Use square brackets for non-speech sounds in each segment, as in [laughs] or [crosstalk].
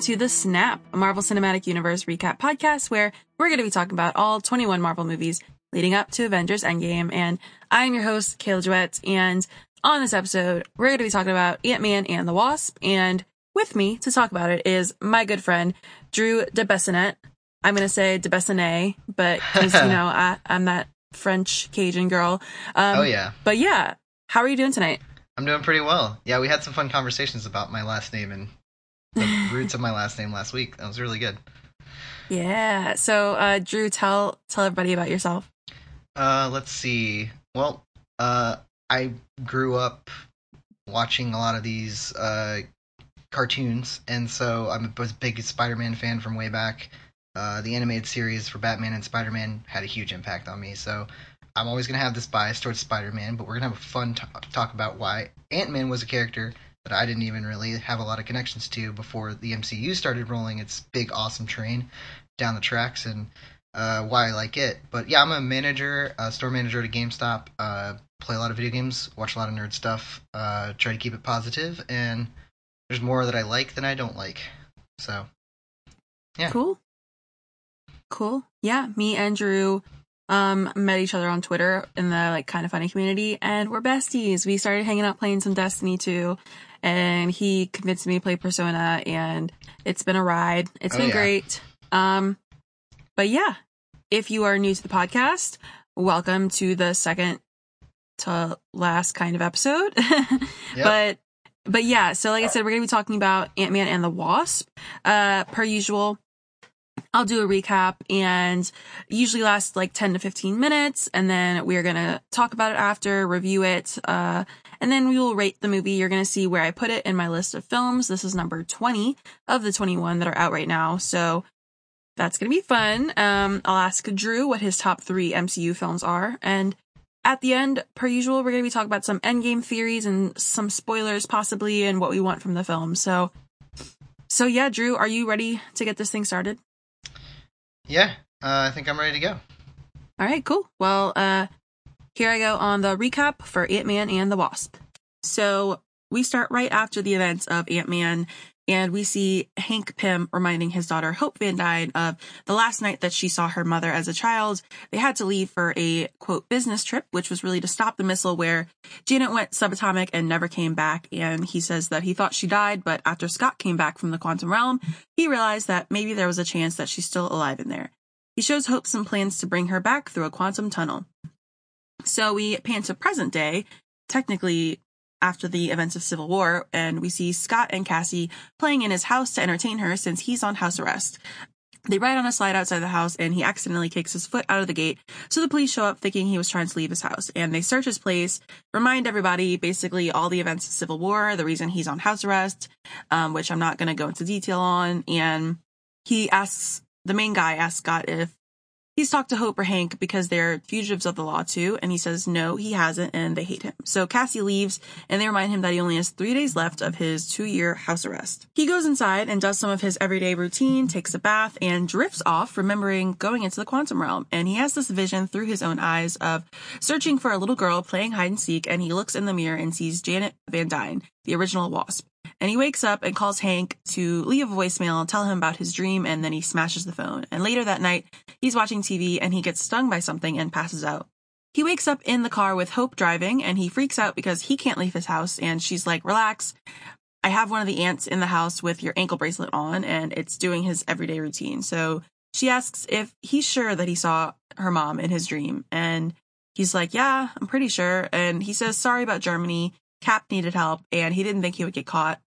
to The Snap, a Marvel Cinematic Universe recap podcast where we're going to be talking about all 21 Marvel movies leading up to Avengers Endgame. And I'm your host, Kayla Duet, and on this episode, we're going to be talking about Ant-Man and the Wasp, and with me to talk about it is my good friend, Drew DeBessonette. I'm going to say DeBessonnet, but because, you [laughs] know, I, I'm that French Cajun girl. Um, oh, yeah. But yeah, how are you doing tonight? I'm doing pretty well. Yeah, we had some fun conversations about my last name and the roots of my last name last week. That was really good. Yeah. So, uh, Drew, tell tell everybody about yourself. Uh, let's see. Well, uh, I grew up watching a lot of these uh, cartoons, and so I'm a big Spider-Man fan from way back. Uh, the animated series for Batman and Spider-Man had a huge impact on me. So I'm always going to have this bias towards Spider Man, but we're going to have a fun t- talk about why Ant Man was a character that I didn't even really have a lot of connections to before the MCU started rolling its big, awesome train down the tracks and uh, why I like it. But yeah, I'm a manager, a store manager at a GameStop, uh, play a lot of video games, watch a lot of nerd stuff, uh, try to keep it positive, and there's more that I like than I don't like. So, yeah. Cool. Cool. Yeah, me and Drew um, met each other on Twitter in the like Kinda Funny community and we're besties. We started hanging out playing some Destiny 2 and he convinced me to play Persona and it's been a ride. It's oh, been yeah. great. Um, but yeah, if you are new to the podcast, welcome to the second to last kind of episode. [laughs] yep. But but yeah, so like I said, we're gonna be talking about Ant Man and the Wasp. Uh, per usual, I'll do a recap and usually lasts like 10 to 15 minutes. And then we're going to talk about it after, review it. Uh, and then we will rate the movie. You're going to see where I put it in my list of films. This is number 20 of the 21 that are out right now. So that's going to be fun. Um, I'll ask Drew what his top three MCU films are. And at the end, per usual, we're going to be talking about some endgame theories and some spoilers possibly and what we want from the film. So, so yeah, Drew, are you ready to get this thing started? Yeah, uh, I think I'm ready to go. All right, cool. Well, uh, here I go on the recap for Ant Man and the Wasp. So we start right after the events of Ant Man, and we see Hank Pym reminding his daughter Hope Van Dyne of the last night that she saw her mother as a child. They had to leave for a quote business trip, which was really to stop the missile where Janet went subatomic and never came back. And he says that he thought she died, but after Scott came back from the quantum realm, he realized that maybe there was a chance that she's still alive in there. He shows Hope some plans to bring her back through a quantum tunnel. So we pan to present day, technically after the events of Civil War, and we see Scott and Cassie playing in his house to entertain her since he's on house arrest. They ride on a slide outside the house and he accidentally kicks his foot out of the gate. So the police show up thinking he was trying to leave his house and they search his place, remind everybody basically all the events of Civil War, the reason he's on house arrest, um, which I'm not going to go into detail on. And he asks, the main guy asks Scott if He's talked to Hope or Hank because they're fugitives of the law too, and he says no, he hasn't, and they hate him. So Cassie leaves, and they remind him that he only has three days left of his two year house arrest. He goes inside and does some of his everyday routine, takes a bath, and drifts off, remembering going into the quantum realm. And he has this vision through his own eyes of searching for a little girl playing hide and seek, and he looks in the mirror and sees Janet Van Dyne, the original Wasp. And he wakes up and calls Hank to leave a voicemail tell him about his dream, and then he smashes the phone. And later that night, he's watching TV and he gets stung by something and passes out. He wakes up in the car with Hope driving and he freaks out because he can't leave his house. And she's like, Relax. I have one of the ants in the house with your ankle bracelet on, and it's doing his everyday routine. So she asks if he's sure that he saw her mom in his dream. And he's like, Yeah, I'm pretty sure. And he says, Sorry about Germany. Cap needed help and he didn't think he would get caught.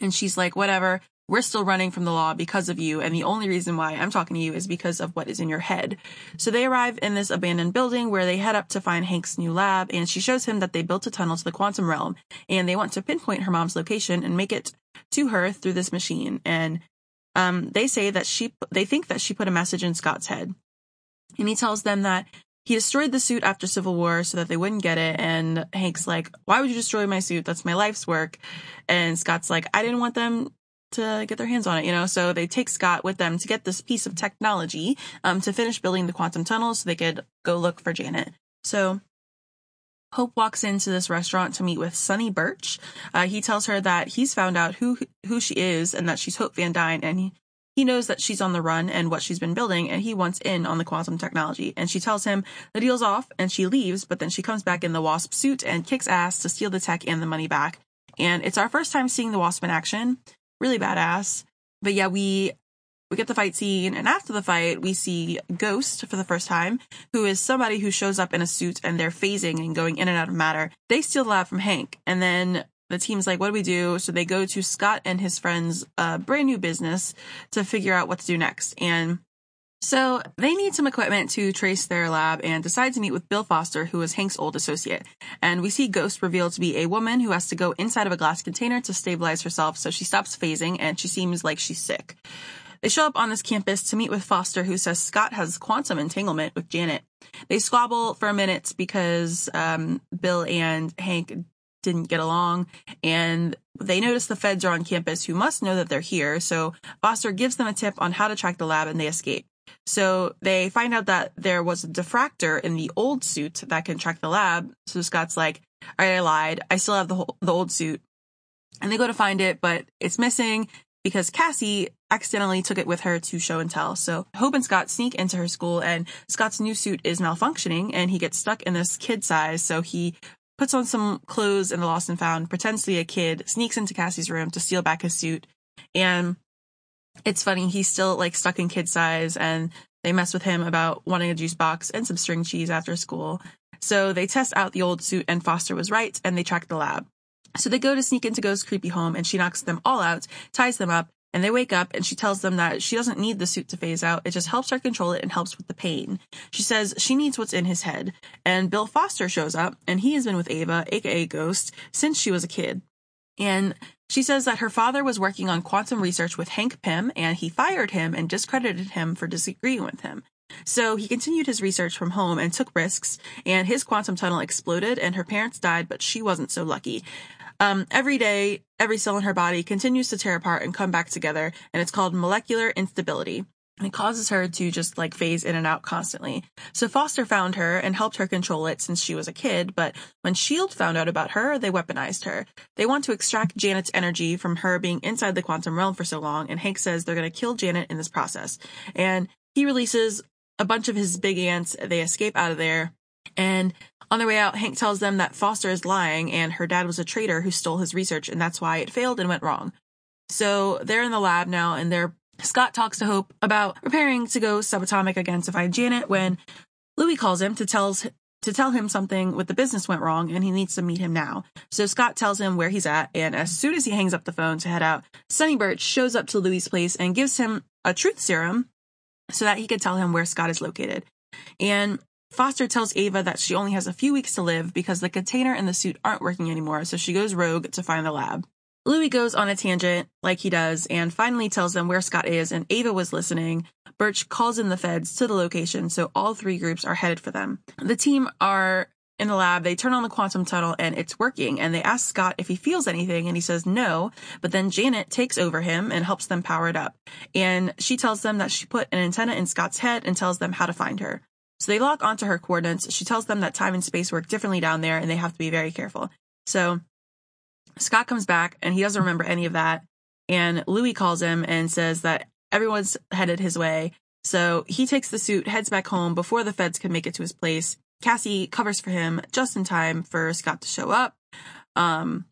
And she's like, whatever, we're still running from the law because of you. And the only reason why I'm talking to you is because of what is in your head. So they arrive in this abandoned building where they head up to find Hank's new lab. And she shows him that they built a tunnel to the quantum realm and they want to pinpoint her mom's location and make it to her through this machine. And, um, they say that she, they think that she put a message in Scott's head. And he tells them that he destroyed the suit after Civil War so that they wouldn't get it. And Hank's like, why would you destroy my suit? That's my life's work. And Scott's like, I didn't want them to get their hands on it, you know? So they take Scott with them to get this piece of technology, um, to finish building the quantum tunnel so they could go look for Janet. So Hope walks into this restaurant to meet with Sonny Birch. Uh, he tells her that he's found out who who she is and that she's Hope Van Dyne, and he, he knows that she's on the run and what she's been building, and he wants in on the quantum technology. And she tells him the deal's off, and she leaves, but then she comes back in the Wasp suit and kicks ass to steal the tech and the money back. And it's our first time seeing the Wasp in action. Really badass. But yeah, we we get the fight scene, and after the fight, we see Ghost for the first time, who is somebody who shows up in a suit and they're phasing and going in and out of matter. They steal the lab from Hank, and then the team's like, what do we do? So they go to Scott and his friend's uh, brand new business to figure out what to do next. And so they need some equipment to trace their lab and decide to meet with Bill Foster, who is Hank's old associate. And we see Ghost revealed to be a woman who has to go inside of a glass container to stabilize herself. So she stops phasing and she seems like she's sick. They show up on this campus to meet with Foster, who says Scott has quantum entanglement with Janet. They squabble for a minute because um, Bill and Hank didn't get along, and they notice the feds are on campus who must know that they're here. So Foster gives them a tip on how to track the lab, and they escape. So they find out that there was a diffractor in the old suit that can track the lab. So Scott's like, "All right, I lied. I still have the whole, the old suit." And they go to find it, but it's missing because Cassie accidentally took it with her to show and tell. So Hope and Scott sneak into her school and Scott's new suit is malfunctioning and he gets stuck in this kid size. So he puts on some clothes in the lost and found, pretends to be a kid, sneaks into Cassie's room to steal back his suit. And it's funny, he's still like stuck in kid size and they mess with him about wanting a juice box and some string cheese after school. So they test out the old suit and Foster was right and they track the lab. So they go to sneak into Ghost's creepy home and she knocks them all out, ties them up, and they wake up and she tells them that she doesn't need the suit to phase out. It just helps her control it and helps with the pain. She says she needs what's in his head. And Bill Foster shows up and he has been with Ava, aka Ghost, since she was a kid. And she says that her father was working on quantum research with Hank Pym and he fired him and discredited him for disagreeing with him. So he continued his research from home and took risks, and his quantum tunnel exploded, and her parents died, but she wasn't so lucky. Um, every day, every cell in her body continues to tear apart and come back together, and it's called molecular instability. And it causes her to just like phase in and out constantly. So Foster found her and helped her control it since she was a kid, but when S.H.I.E.L.D. found out about her, they weaponized her. They want to extract Janet's energy from her being inside the quantum realm for so long, and Hank says they're gonna kill Janet in this process. And he releases a bunch of his big ants, they escape out of there, and on their way out, Hank tells them that Foster is lying and her dad was a traitor who stole his research and that's why it failed and went wrong. So they're in the lab now and they're Scott talks to Hope about preparing to go subatomic again to find Janet when Louis calls him to tells to tell him something with the business went wrong and he needs to meet him now. So Scott tells him where he's at and as soon as he hangs up the phone to head out, Sonny Birch shows up to Louis' place and gives him a truth serum so that he could tell him where Scott is located. And Foster tells Ava that she only has a few weeks to live because the container and the suit aren't working anymore, so she goes rogue to find the lab. Louis goes on a tangent, like he does, and finally tells them where Scott is, and Ava was listening. Birch calls in the feds to the location, so all three groups are headed for them. The team are in the lab, they turn on the quantum tunnel and it's working. And they ask Scott if he feels anything, and he says no. But then Janet takes over him and helps them power it up. And she tells them that she put an antenna in Scott's head and tells them how to find her. So they lock onto her coordinates. She tells them that time and space work differently down there and they have to be very careful. So Scott comes back and he doesn't remember any of that. And Louis calls him and says that everyone's headed his way. So he takes the suit, heads back home before the feds can make it to his place. Cassie covers for him just in time for Scott to show up. Um,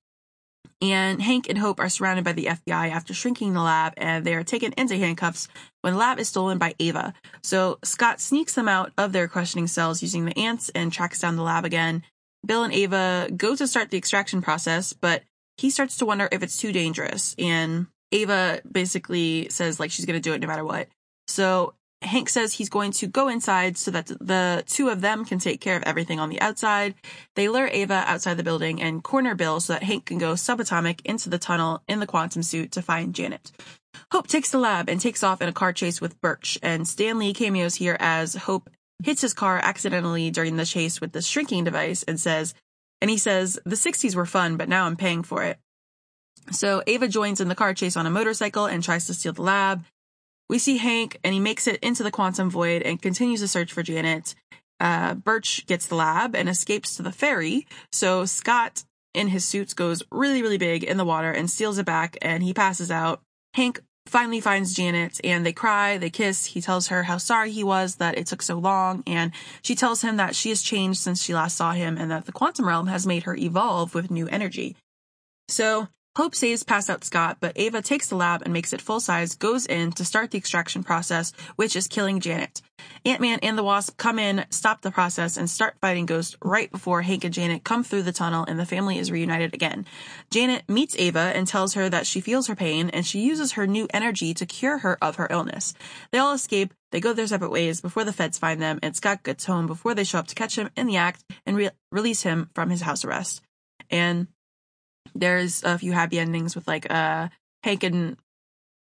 and Hank and Hope are surrounded by the FBI after shrinking the lab and they are taken into handcuffs when the lab is stolen by Ava. So Scott sneaks them out of their questioning cells using the ants and tracks down the lab again. Bill and Ava go to start the extraction process, but he starts to wonder if it's too dangerous. And Ava basically says like she's going to do it no matter what. So Hank says he's going to go inside so that the two of them can take care of everything on the outside. They lure Ava outside the building and corner Bill so that Hank can go subatomic into the tunnel in the quantum suit to find Janet. Hope takes the lab and takes off in a car chase with Birch, and Stan Lee cameos here as Hope hits his car accidentally during the chase with the shrinking device and says, and he says, the 60s were fun, but now I'm paying for it. So Ava joins in the car chase on a motorcycle and tries to steal the lab. We see Hank and he makes it into the quantum void and continues to search for Janet. uh, Birch gets the lab and escapes to the ferry. So Scott in his suits goes really, really big in the water and steals it back and he passes out. Hank finally finds Janet and they cry, they kiss. He tells her how sorry he was that it took so long. And she tells him that she has changed since she last saw him and that the quantum realm has made her evolve with new energy. So Hope saves pass out Scott, but Ava takes the lab and makes it full size, goes in to start the extraction process, which is killing Janet. Ant-Man and the Wasp come in, stop the process, and start fighting Ghost right before Hank and Janet come through the tunnel and the family is reunited again. Janet meets Ava and tells her that she feels her pain and she uses her new energy to cure her of her illness. They all escape, they go their separate ways before the feds find them, and Scott gets home before they show up to catch him in the act and re- release him from his house arrest. And there's a few happy endings with like uh Hank and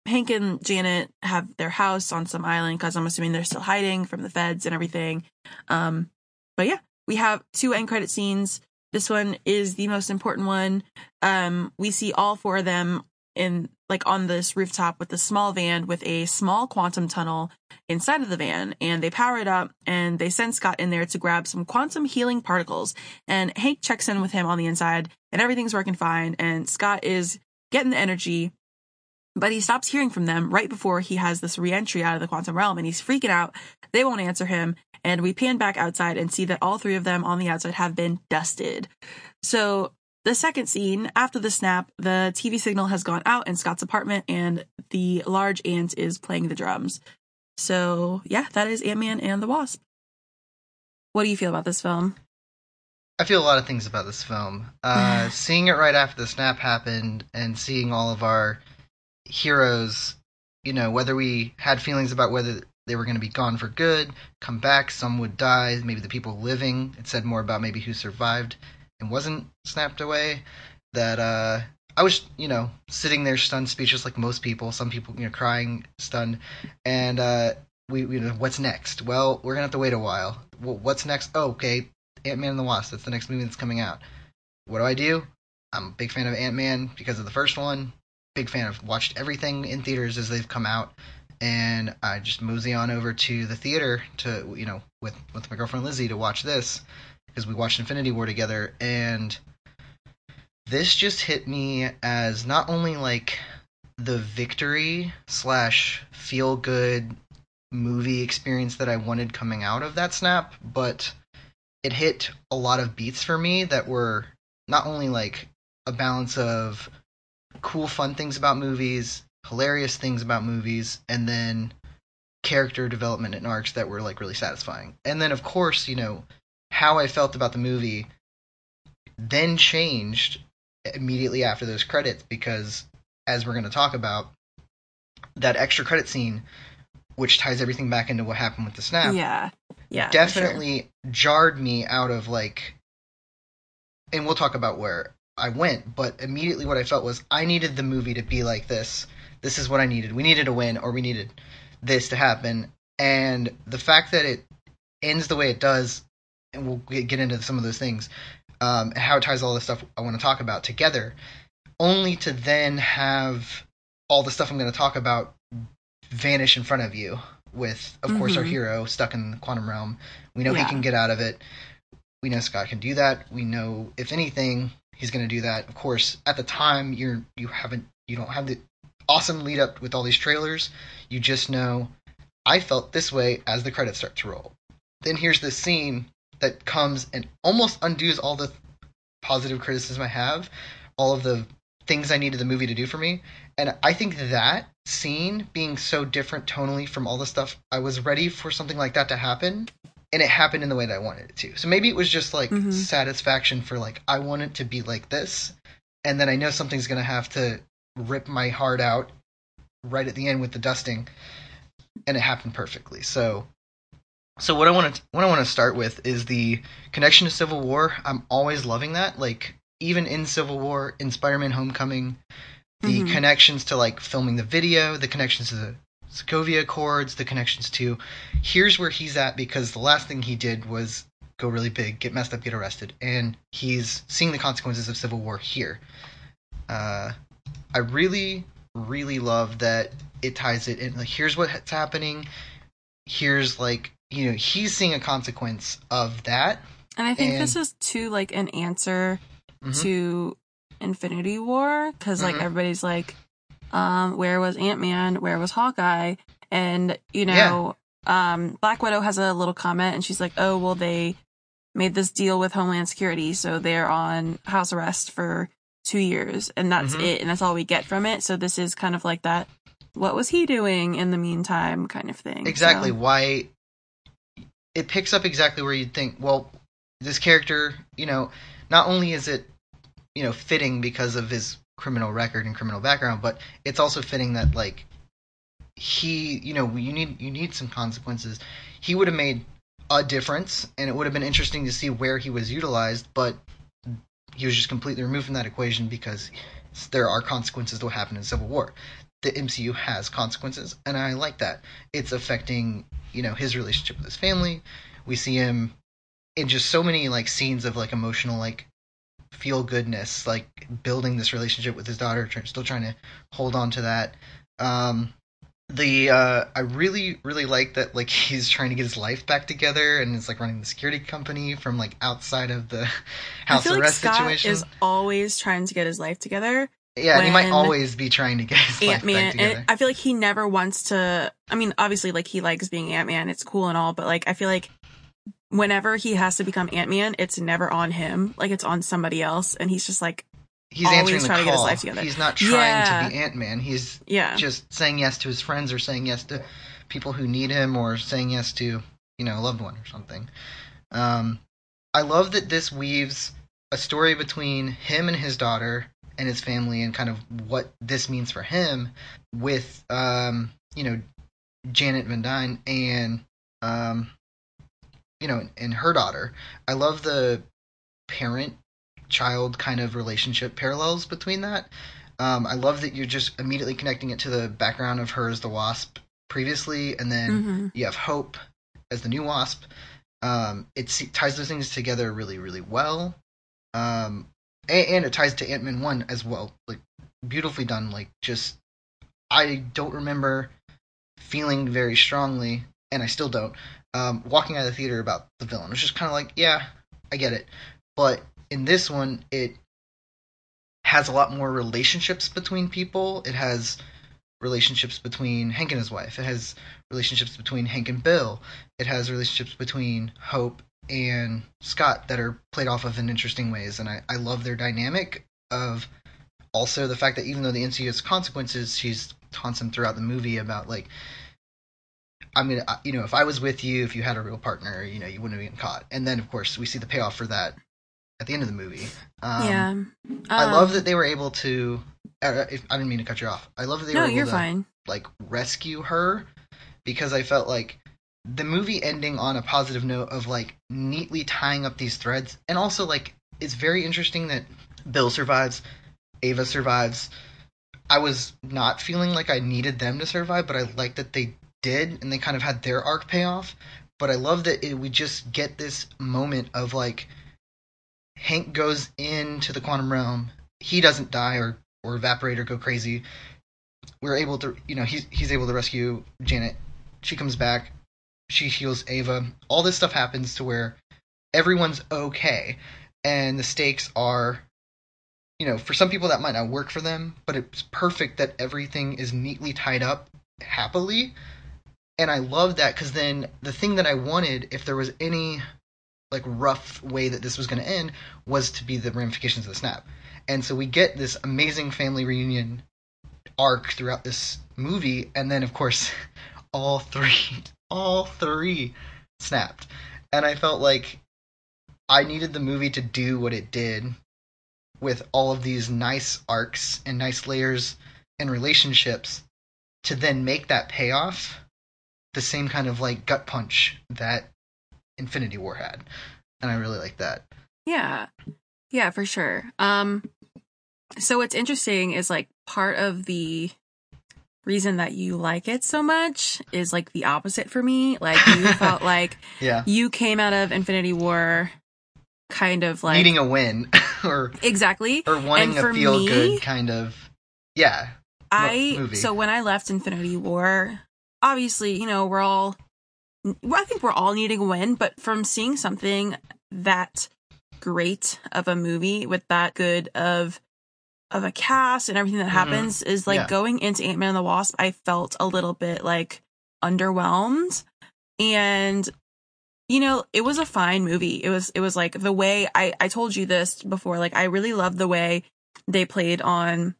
Hank and Janet have their house on some island because I'm assuming they're still hiding from the feds and everything. Um, but yeah, we have two end credit scenes. This one is the most important one. Um, we see all four of them in like on this rooftop with a small van with a small quantum tunnel inside of the van and they power it up and they send Scott in there to grab some quantum healing particles and Hank checks in with him on the inside and everything's working fine and Scott is getting the energy but he stops hearing from them right before he has this reentry out of the quantum realm and he's freaking out. They won't answer him and we pan back outside and see that all three of them on the outside have been dusted. So the second scene, after the snap, the TV signal has gone out in Scott's apartment and the large ant is playing the drums. So, yeah, that is Ant Man and the Wasp. What do you feel about this film? I feel a lot of things about this film. Uh, [sighs] seeing it right after the snap happened and seeing all of our heroes, you know, whether we had feelings about whether they were going to be gone for good, come back, some would die, maybe the people living. It said more about maybe who survived and wasn't snapped away, that uh, I was, you know, sitting there stunned, speechless, like most people. Some people, you know, crying, stunned, and uh, we, you know, what's next? Well, we're gonna have to wait a while. Well, what's next? Oh, okay, Ant Man and the Wasp. That's the next movie that's coming out. What do I do? I'm a big fan of Ant Man because of the first one. Big fan of watched everything in theaters as they've come out, and I just mosey on over to the theater to, you know, with with my girlfriend Lizzie to watch this because we watched Infinity War together, and this just hit me as not only like the victory slash feel good movie experience that I wanted coming out of that snap, but it hit a lot of beats for me that were not only like a balance of cool, fun things about movies, hilarious things about movies, and then character development and arcs that were like really satisfying. And then, of course, you know, how I felt about the movie then changed immediately after those credits because, as we're going to talk about, that extra credit scene, which ties everything back into what happened with the snap, yeah, yeah, definitely sure. jarred me out of like. And we'll talk about where I went, but immediately what I felt was I needed the movie to be like this. This is what I needed. We needed a win, or we needed this to happen. And the fact that it ends the way it does and we'll get into some of those things, um, how it ties all the stuff I want to talk about together, only to then have all the stuff I'm going to talk about vanish in front of you. With, of mm-hmm. course, our mm-hmm. hero stuck in the quantum realm. We know yeah. he can get out of it. We know Scott can do that. We know, if anything, he's going to do that. Of course, at the time, you're you haven't you don't have the awesome lead up with all these trailers. You just know I felt this way as the credits start to roll. Then here's this scene that comes and almost undoes all the positive criticism I have, all of the things I needed the movie to do for me. And I think that scene being so different tonally from all the stuff, I was ready for something like that to happen. And it happened in the way that I wanted it to. So maybe it was just like mm-hmm. satisfaction for like, I want it to be like this. And then I know something's going to have to rip my heart out right at the end with the dusting. And it happened perfectly. So so what I want to what I want to start with is the connection to Civil War. I'm always loving that. Like even in Civil War, in Spider-Man: Homecoming, the mm-hmm. connections to like filming the video, the connections to the Sokovia Accords, the connections to here's where he's at because the last thing he did was go really big, get messed up, get arrested, and he's seeing the consequences of Civil War here. Uh, I really, really love that it ties it in. Like, here's what's happening. Here's like you know he's seeing a consequence of that. And I think And- this is too like an answer Mhm. to Infinity War because like Mhm. everybody's like, um, where was Ant Man? Where was Hawkeye? And you know, um, Black Widow has a little comment and she's like, oh well, they made this deal with Homeland Security, so they're on house arrest for two years, and that's Mhm. it, and that's all we get from it. So this is kind of like that. What was he doing in the meantime, kind of thing? exactly So- why it picks up exactly where you'd think well this character you know not only is it you know fitting because of his criminal record and criminal background but it's also fitting that like he you know you need you need some consequences. He would have made a difference and it would have been interesting to see where he was utilized but he was just completely removed from that equation because there are consequences to what happened in civil war the mcu has consequences and i like that. It's affecting you know his relationship with his family. We see him in just so many like scenes of like emotional like feel goodness like building this relationship with his daughter still trying to hold on to that. Um the uh i really really like that like [laughs] he's trying to get his life back together and is like running the security company from like outside of the [laughs] I house feel like Scott situation. is always trying to get his life together. Yeah and he might always be trying to get his life Ant Man, I feel like he never wants to. I mean, obviously, like he likes being Ant Man. It's cool and all, but like I feel like whenever he has to become Ant Man, it's never on him. Like it's on somebody else, and he's just like, he's always trying to get his life together. he's not trying Yeah. to be ant-man he's yeah, just saying yes to his friends or saying yes to people who need him or saying yes to you know a loved one or something um i love that this weaves a story between him and his daughter and his family and kind of what this means for him with um you know janet van dyne and um you know and her daughter. I love the parent child kind of relationship parallels between that. Um, I love that you're just immediately connecting it to the background of her as the Wasp previously, and then hmm you have Hope as the new Wasp. Um, it ties those things together really, really well, um, and, it ties to Ant Man one as well. Like beautifully done. Like just, I don't remember feeling very strongly, and I still don't. Um, walking out of the theater about the villain, it was just kind of like, yeah, I get it, but in this one, it has a lot more relationships between people. It has relationships between Hank and his wife. It has relationships between Hank and Bill. It has relationships between Hope and Scott that are played off of in interesting ways. And I, I love their dynamic of also the fact that even though the MCU has consequences, she's taunts him throughout the movie about like, I mean, I- you know, if I was with you, if you had a real partner, you know, you wouldn't have been caught. And then, of course, we see the payoff for that at the end of the movie. Um, yeah. I Um, love that they were able to. Uh, if, I didn't mean to cut you off. I love that they No, were able you're to fine. like rescue her because I felt like the movie ending on a positive note of like neatly tying up these threads, and also like it's very interesting that Bill survives, Ava survives. I was not feeling like I needed them to survive, but I like that they did, and they kind of had their arc pay off. But I love that it, we just get this moment of like Hank goes into the quantum realm. He doesn't die or or evaporate or go crazy. We're able to, you know, he's he's able to rescue Janet. She comes back. She heals Ava. All this stuff happens to where everyone's okay, and the stakes are, you know, for some people that might not work for them, but it's perfect that everything is neatly tied up happily. And I love that because then the thing that I wanted, if there was any like rough way that this was going to end, was to be the ramifications of the snap. And so we get this amazing family reunion arc throughout this movie, and then of course, [laughs] all three, all three snapped. And I felt like I needed the movie to do what it did with all of these nice arcs and nice layers and relationships to then make that payoff the same kind of like gut punch that Infinity War had. And I really like that. Yeah. Yeah, for sure. Um so what's interesting is like part of the reason that you like it so much is like the opposite for me. Like you [laughs] felt like Yeah. you came out of Infinity War kind of like Needing a win [laughs] or exactly. or wanting a feel me- good kind of yeah. I movie? so when I left Infinity War, obviously, you know, we're all I think we're all needing a win, but from seeing something that great of a movie with that good of of a cast and everything that Mhm. happens is like Yeah. going into Ant Man and the Wasp. I felt a little bit like underwhelmed, and you know, it was a fine movie. It was it was like the way I I told you this before. Like I really love the way they played on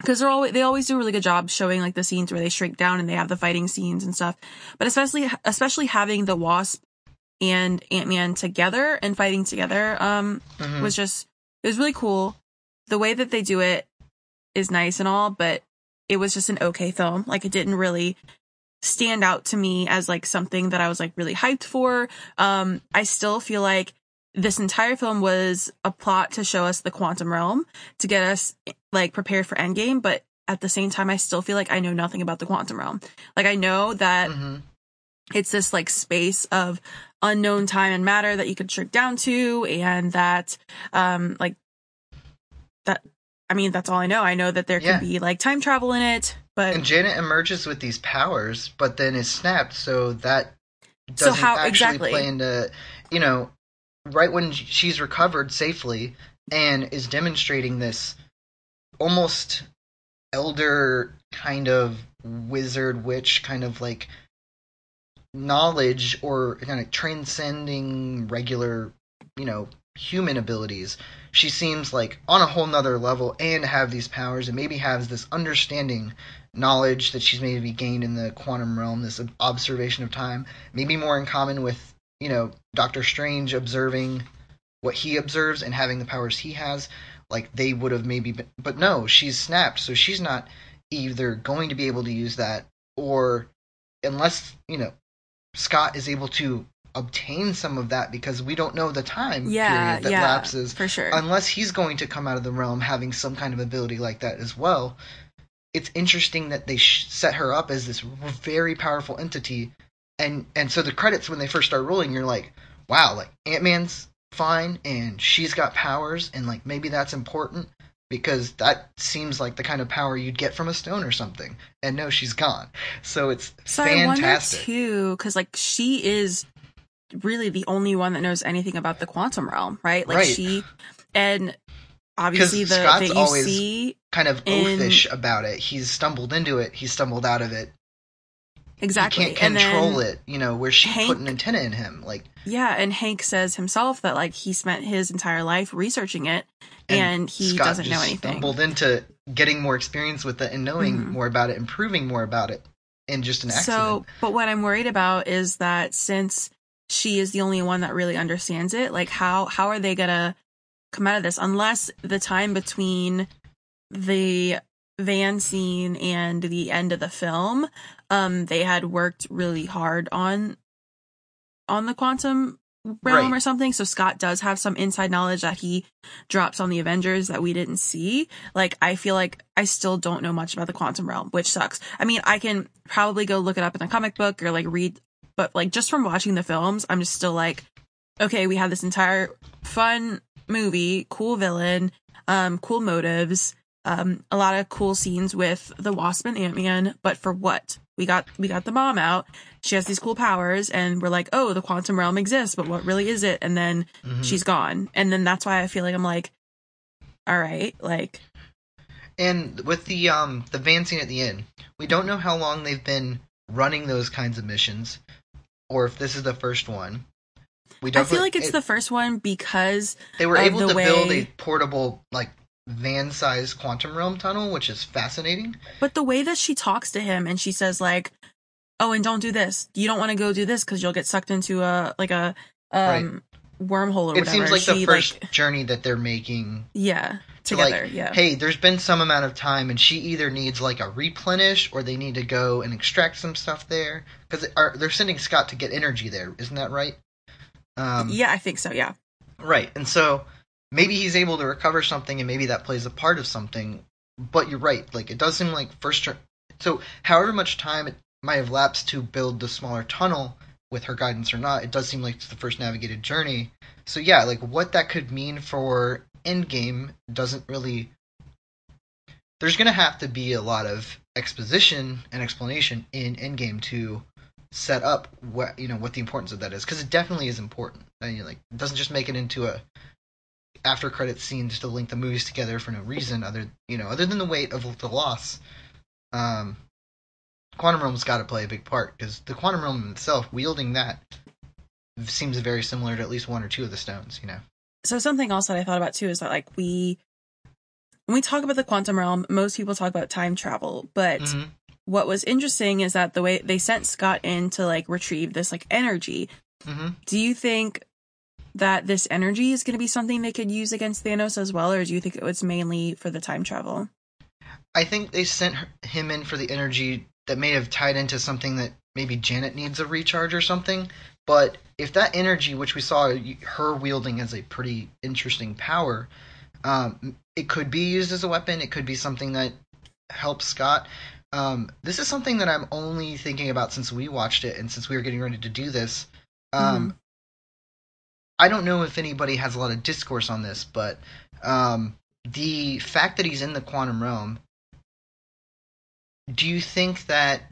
because they're always they always do a really good job showing like the scenes where they shrink down and they have the fighting scenes and stuff. But especially especially having the Wasp and Ant Man together and fighting together um Mhm. was just it was really cool. The way that they do it is nice and all, but it was just an okay film. Like it didn't really stand out to me as like something that I was like really hyped for. Um I still feel like this entire film was a plot to show us the quantum realm to get us like prepared for endgame, but at the same time I still feel like I know nothing about the quantum realm. Like I know that Mhm. it's this like space of unknown time and matter that you could shrink down to and that um like that I mean that's all I know. I know that there Yeah. could be like time travel in it, but And Janet emerges with these powers, but then is snapped, so that So doesn't how- actually exactly. play into you know, right when she's recovered safely and is demonstrating this almost elder kind of wizard witch kind of like knowledge or kind of transcending regular, you know, human abilities. She seems like on a whole nother level and have these powers and maybe has this understanding knowledge that she's maybe gained in the quantum realm, this observation of time, maybe more in common with, you know, Doctor Strange observing what he observes and having the powers he has. Like they would have maybe been, but no, she's snapped, so she's not either going to be able to use that or unless, you know, Scott is able to obtain some of that because we don't know the time yeah, period that yeah, lapses for sure. unless he's going to come out of the realm having some kind of ability like that as well. It's interesting that they sh- set her up as this very powerful entity, and and so the credits when they first start rolling, you're like, wow, like Ant Man's fine and she's got powers, and like maybe that's important because that seems like the kind of power you'd get from a stone or something. And no, she's gone. So it's so I wonder fantastic. too, because like she is really the only one that knows anything about the quantum realm, right? Like Right. she and obviously the Scott's that you always see kind of in- oafish about it. He's stumbled into it. He's stumbled out of it. exactly he can't control it, you know, where she Hank- put an antenna in him. Like Yeah, and Hank says himself that like he spent his entire life researching it and, he Scott doesn't know anything. Stumbled into getting more experience with it and knowing Mhm. more about it and proving more about it in just an accident. So, but what I'm worried about is that since she is the only one that really understands it, like how how are they gonna come out of this unless the time between the van scene and the end of the film, um, they had worked really hard on on the quantum realm Right. or something. So Scott does have some inside knowledge that he drops on the Avengers that we didn't see. Like I feel like I still don't know much about the quantum realm, which sucks. I mean, I can probably go look it up in a comic book or like read, but like just from watching the films, I'm just still like, okay, we have this entire fun movie, cool villain, um, cool motives, um, a lot of cool scenes with the Wasp and Ant Man, but for what? We got we got the mom out. She has these cool powers, and we're like, oh, the quantum realm exists, but what really is it? And then Mhm. she's gone, and then that's why I feel like I'm like, all right, like and with the um the van scene at the end, we don't know how long they've been running those kinds of missions, or if this is the first one. We I feel like it's it- the first one because they were able the to build a portable like van-sized quantum realm tunnel, which is fascinating. But the way that she talks to him and she says like, "Oh, and don't do this. You don't want to go do this because you'll get sucked into a like a um wormhole or It whatever." seems like the first like, journey that they're making yeah, to together. like, yeah, hey, there's been some amount of time, and she either needs like a replenish, or they need to go and extract some stuff there because they're sending Scott to get energy there. Isn't that right? Um, yeah, I think so. Yeah, Right, and so maybe he's able to recover something, and maybe that plays a part of something. But you're right; like it does seem like first. Turn- so, however much time it might have lapsed to build the smaller tunnel with her guidance or not, it does seem like it's the first navigated journey. So yeah, like what that could mean for Endgame doesn't really. There's gonna have to be a lot of exposition and explanation in Endgame to set up what you know what the importance of that is because it definitely is important. And you like it doesn't just make it into a after credit scene just to link the movies together for no reason other you know other than the weight of the loss. Um, quantum realm's got to play a big part because the quantum realm itself wielding that seems very similar to at least one or two of the stones. You know. So something else that I thought about too is that like we when we talk about the quantum realm, most people talk about time travel, but Mhm. what was interesting is that the way they sent Scott in to like retrieve this like energy. Mhm. Do you think that this energy is going to be something they could use against Thanos as well, or do you think it was mainly for the time travel? I think they sent him in for the energy that may have tied into something that maybe Janet needs a recharge or something. But if that energy, which we saw her wielding as a pretty interesting power, um, it could be used as a weapon. It could be something that helps Scott. Um, this is something that I'm only thinking about since we watched it and since we were getting ready to do this. Um, I don't know if anybody has a lot of discourse on this, but um, the fact that he's in the quantum realm do you think that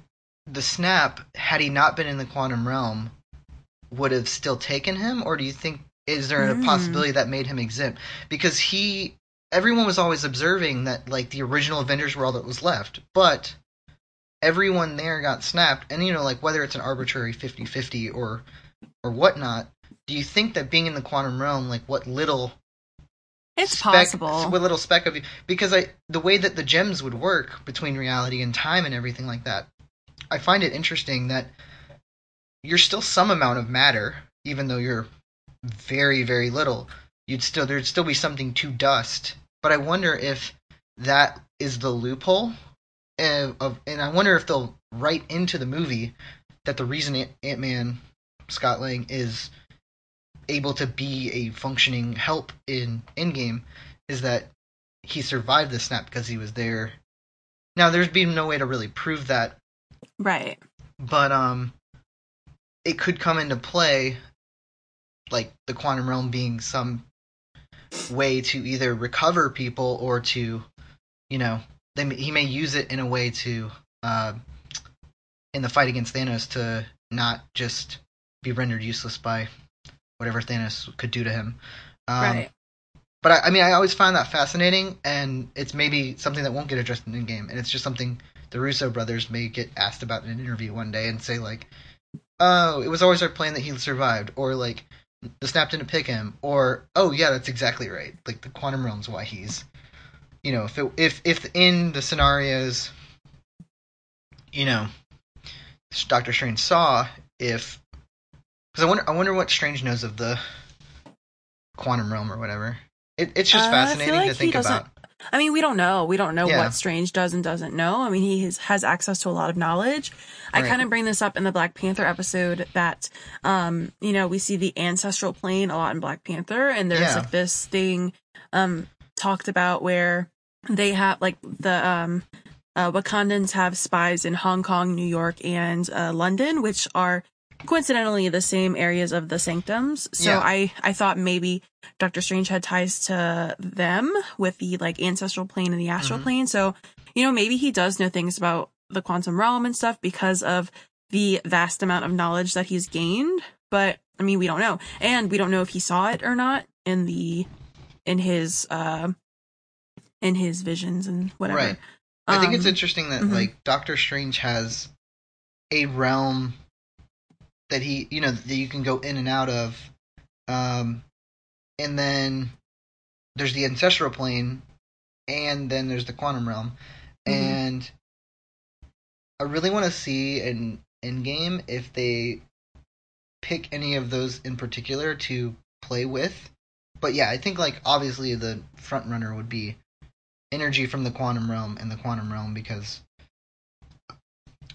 the snap, had he not been in the quantum realm, would have still taken him, or do you think is there a Hmm. possibility that made him exempt? Because he, everyone was always observing that like the original Avengers were all that was left, but everyone there got snapped, and you know like whether it's an arbitrary 50-50 or or whatnot. Do you think that being in the quantum realm, like what little It's speck- possible. What little speck of you? Because I, the way that the gems would work between reality and time and everything like that, I find it interesting that you're still some amount of matter, even though you're very, very little. You'd still there'd still be something to dust. But I wonder if that is the loophole of, of and I wonder if they'll write into the movie that the reason Ant Man Scott Lang is able to be a functioning help in Endgame is that he survived the snap because he was there. Now there's been no way to really prove that, right. but um it could come into play like the quantum realm being some way to either recover people or to you know they may, he may use it in a way to uh, in the fight against Thanos to not just be rendered useless by whatever Thanos could do to him. Um, right. But I, I mean, I always find that fascinating, and it's maybe something that won't get addressed in the game, and it's just something the Russo brothers may get asked about in an interview one day and say like, "Oh, it was always our plan that he survived," or like, "The snap didn't pick him," or "Oh yeah, that's exactly right." Like the quantum realm's why he's, you know, if it, if if in the scenarios, you know, Doctor Strange saw if because I wonder I wonder what Strange knows of the quantum realm or whatever. It, it's just Uh, fascinating like to think about. I mean, we don't know. We don't know Yeah. what Strange does and doesn't know. I mean, he has, has access to a lot of knowledge. I Right. kind of bring this up in the Black Panther episode that, um, you know, we see the ancestral plane a lot in Black Panther, and there's Yeah. like this thing, um, talked about where they have like the um, uh, Wakandans have spies in Hong Kong, New York, and uh, London, which are coincidentally the same areas of the sanctums. So Yeah. I I thought maybe Doctor Strange had ties to them with the like ancestral plane and the astral Mhm. plane. So you know maybe he does know things about the quantum realm and stuff because of the vast amount of knowledge that he's gained. But I mean, we don't know, and we don't know if he saw it or not in the in his uh in his visions and whatever. Right. I think it's Um, interesting that mhm. like Doctor Strange has a realm that he, you know, that you can go in and out of, um, and then there's the ancestral plane, and then there's the quantum realm, Mhm. and I really want to see in game if they pick any of those in particular to play with. But yeah, I think like obviously the front runner would be energy from the quantum realm and the quantum realm because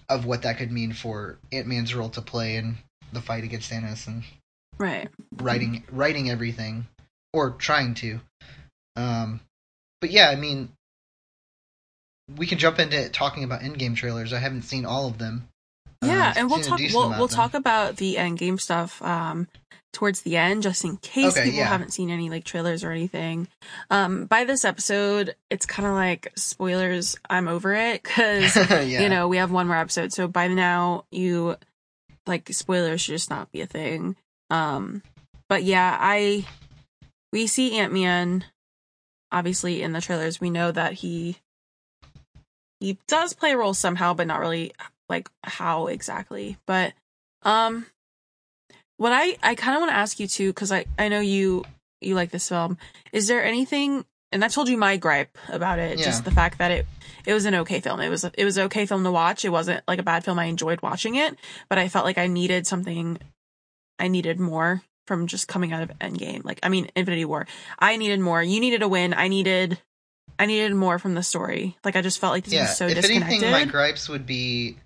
of what that could mean for Ant Man's role to play in the fight against Thanos and right. writing writing everything or trying to. Um, but yeah, I mean, we can jump into talking about Endgame trailers. I haven't seen all of them. Uh, Yeah, I've and we'll talk. We'll we'll talk about the end game stuff um, towards the end, just in case Okay, people yeah. haven't seen any like trailers or anything. Um, by this episode, it's kind of like spoilers. I'm over it because [laughs] yeah. you know we have one more episode. So by now, you like spoilers should just not be a thing. Um, but yeah, I we see Ant Man. Obviously, in the trailers, we know that he he does play a role somehow, but not really like how exactly. But um, what I I kind of want to ask you too, because I I know you you like this film. Is there anything? And I told you my gripe about it, Yeah. just the fact that it it was an okay film. It was it was an okay film to watch. It wasn't like a bad film. I enjoyed watching it, but I felt like I needed something. I needed more from just coming out of Endgame. Like I mean, Infinity War. I needed more. You needed a win. I needed. I needed more from the story. Like I just felt like this yeah. was so if disconnected. anything, my gripes would be,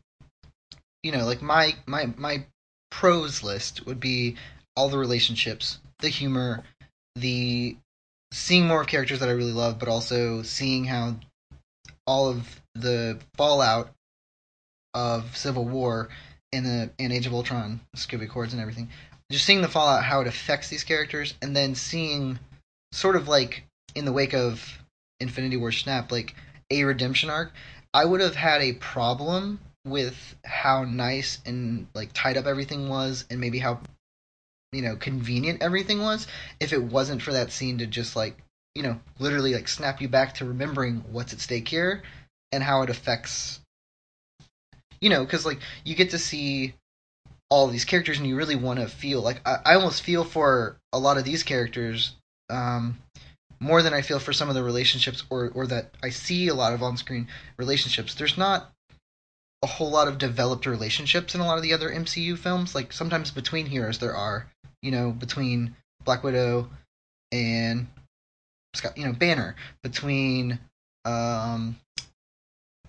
you know, like my my my pros list would be all the relationships, the humor, the seeing more of characters that I really love, but also seeing how all of the fallout of Civil War and the and Age of Ultron, Sokovia Accords and everything. Just seeing the fallout, how it affects these characters, and then seeing sort of like in the wake of Infinity War Snap, like a redemption arc. I would have had a problem with how nice and like tied up everything was, and maybe how you know convenient everything was if it wasn't for that scene to just like you know literally like snap you back to remembering what's at stake here and how it affects you know because like you get to see all these characters and you really want to feel like I, I almost feel for a lot of these characters um more than I feel for some of the relationships or or that I see a lot of on screen relationships. There's not a whole lot of developed relationships in a lot of the other MCU films. Like sometimes between heroes there are, you know, between Black Widow and You know, Banner, between um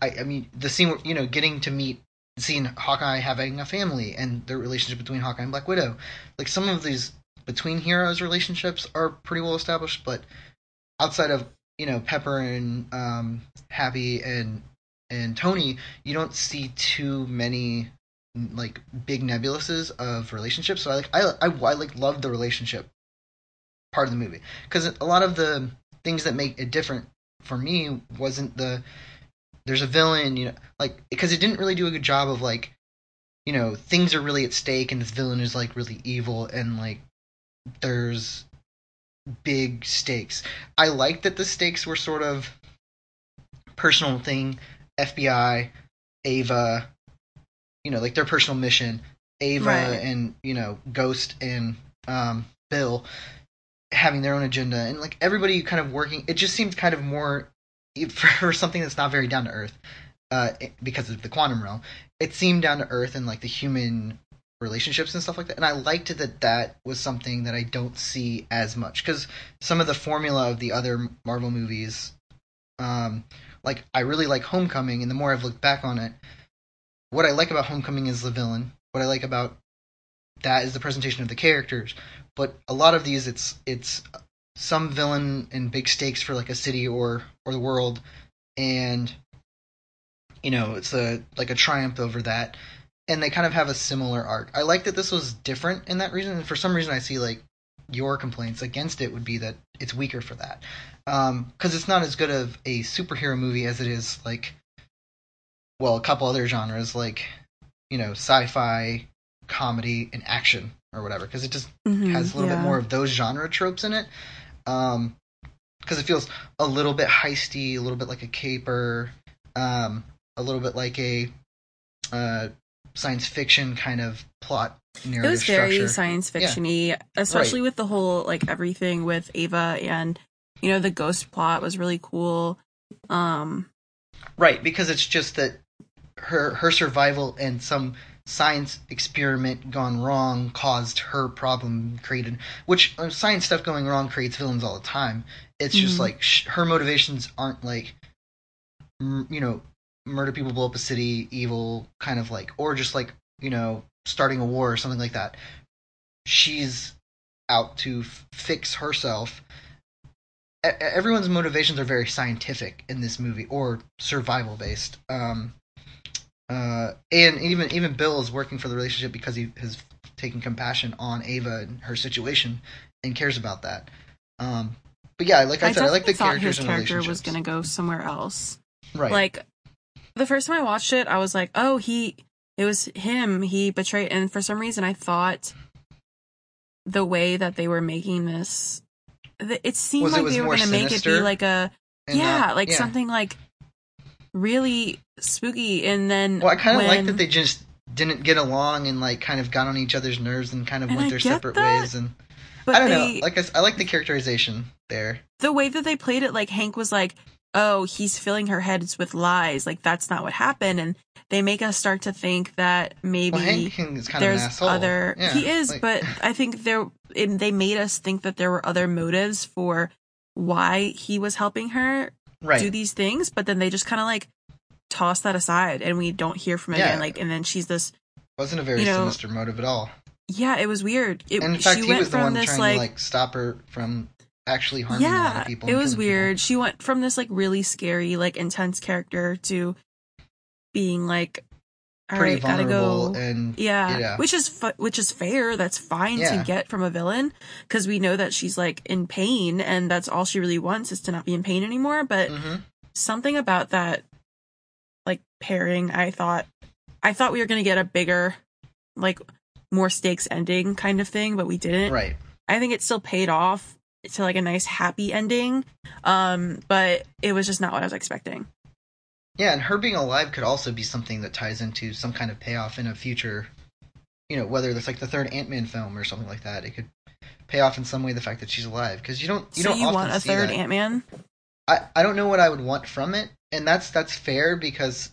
I I mean the scene where, you know, getting to meet seeing Hawkeye having a family and the relationship between Hawkeye and Black Widow. Like some of these between heroes relationships are pretty well established, but outside of you know Pepper and um, Happy and and Tony, you don't see too many like big nebuluses of relationships. So I like I I, I like love the relationship part of the movie because a lot of the things that make it different for me wasn't the there's a villain you know like because it didn't really do a good job of like you know things are really at stake and this villain is like really evil and like there's big stakes. I like that the stakes were sort of personal thing, FBI, Ava, you know, like their personal mission, Ava Right. and, you know, Ghost and um Bill having their own agenda and like everybody kind of working it just seems kind of more [laughs] for something that's not very down to earth uh because of the quantum realm it seemed down to earth and like the human relationships and stuff like that. And I liked that that was something that I don't see as much because some of the formula of the other Marvel movies, um, like I really like Homecoming, and the more I've looked back on it, what I like about Homecoming is the villain. What I like about that is the presentation of the characters. But a lot of these, it's it's some villain and big stakes for like a city or or the world, and you know it's a like a triumph over that. And they kind of have a similar arc. I like that this was different in that reason, and for some reason, I see like your complaints against it would be that it's weaker for that, um, because it's not as good of a superhero movie as it is like, well, a couple other genres like, you know, sci-fi, comedy, and action or whatever, because it just Mhm, has a little yeah. bit more of those genre tropes in it. Um, because it feels a little bit heisty, a little bit like a caper, um, a little bit like a uh, science fiction kind of plot narrative It was very structure. science fiction-y, especially with the whole like everything with Ava and you know the ghost plot was really cool. Um Right, because it's just that her her survival and some science experiment gone wrong caused her problem created which uh, science stuff going wrong creates villains all the time. It's just Mhm. like sh- her motivations aren't like m- you know murder people blow up a city evil kind of like or just like you know starting a war or something like that. She's out to f- fix herself. E- everyone's motivations are very scientific in this movie or survival based um uh and even even bill is working for the relationship because he has taken compassion on ava and her situation and cares about that um but yeah like i, said i like the thought characters his character was gonna go somewhere else. right Like the first time I watched it, I was like, oh, he it was him. He betrayed, and for some reason, I thought the way that they were making this, th- it seemed Was like was they were going to make it be like a yeah, not- like yeah. something like really spooky. And then Well, I kind of like that they just didn't get along and like kind of got on each other's nerves and kind of And went I their separate that, ways. And but I don't they, know. Like I like the characterization there. the way that they played it, like Hank was like, "Oh, he's filling her heads with lies." Like that's not what happened, and they make us start to think that maybe Well, Hank is kind of there's an asshole. other. Yeah, he is, like- but I think there it, they made us think that there were other motives for why he was helping her right. do these things, but then they just kind of like toss that aside, and we don't hear from her Yeah. again. Like, and then she's this. wasn't a very you know, sinister motive at all. Yeah, it was weird. It, And in fact, she he went was the from one this trying like to like stop her from actually harming yeah people. it was people. weird she went from this like really scary like intense character to being like all Pretty right gotta vulnerable go and yeah, yeah. which is fu- which is fair that's fine Yeah. to get from a villain because we know that she's like in pain and that's all she really wants is to not be in pain anymore but hmm something about that pairing i thought i thought we were gonna get a bigger like more stakes ending kind of thing but we didn't right. I think it still paid off to like a nice happy ending. Um, but it was just not what I was expecting. Yeah, and her being alive could also be something that ties into some kind of payoff in a future. You know, whether it's like the third Ant Man film or something like that, it could pay off in some way the fact that she's alive because you don't you so don't you often want a see third. Ant Man? I I don't know what I would want from it, and that's that's fair because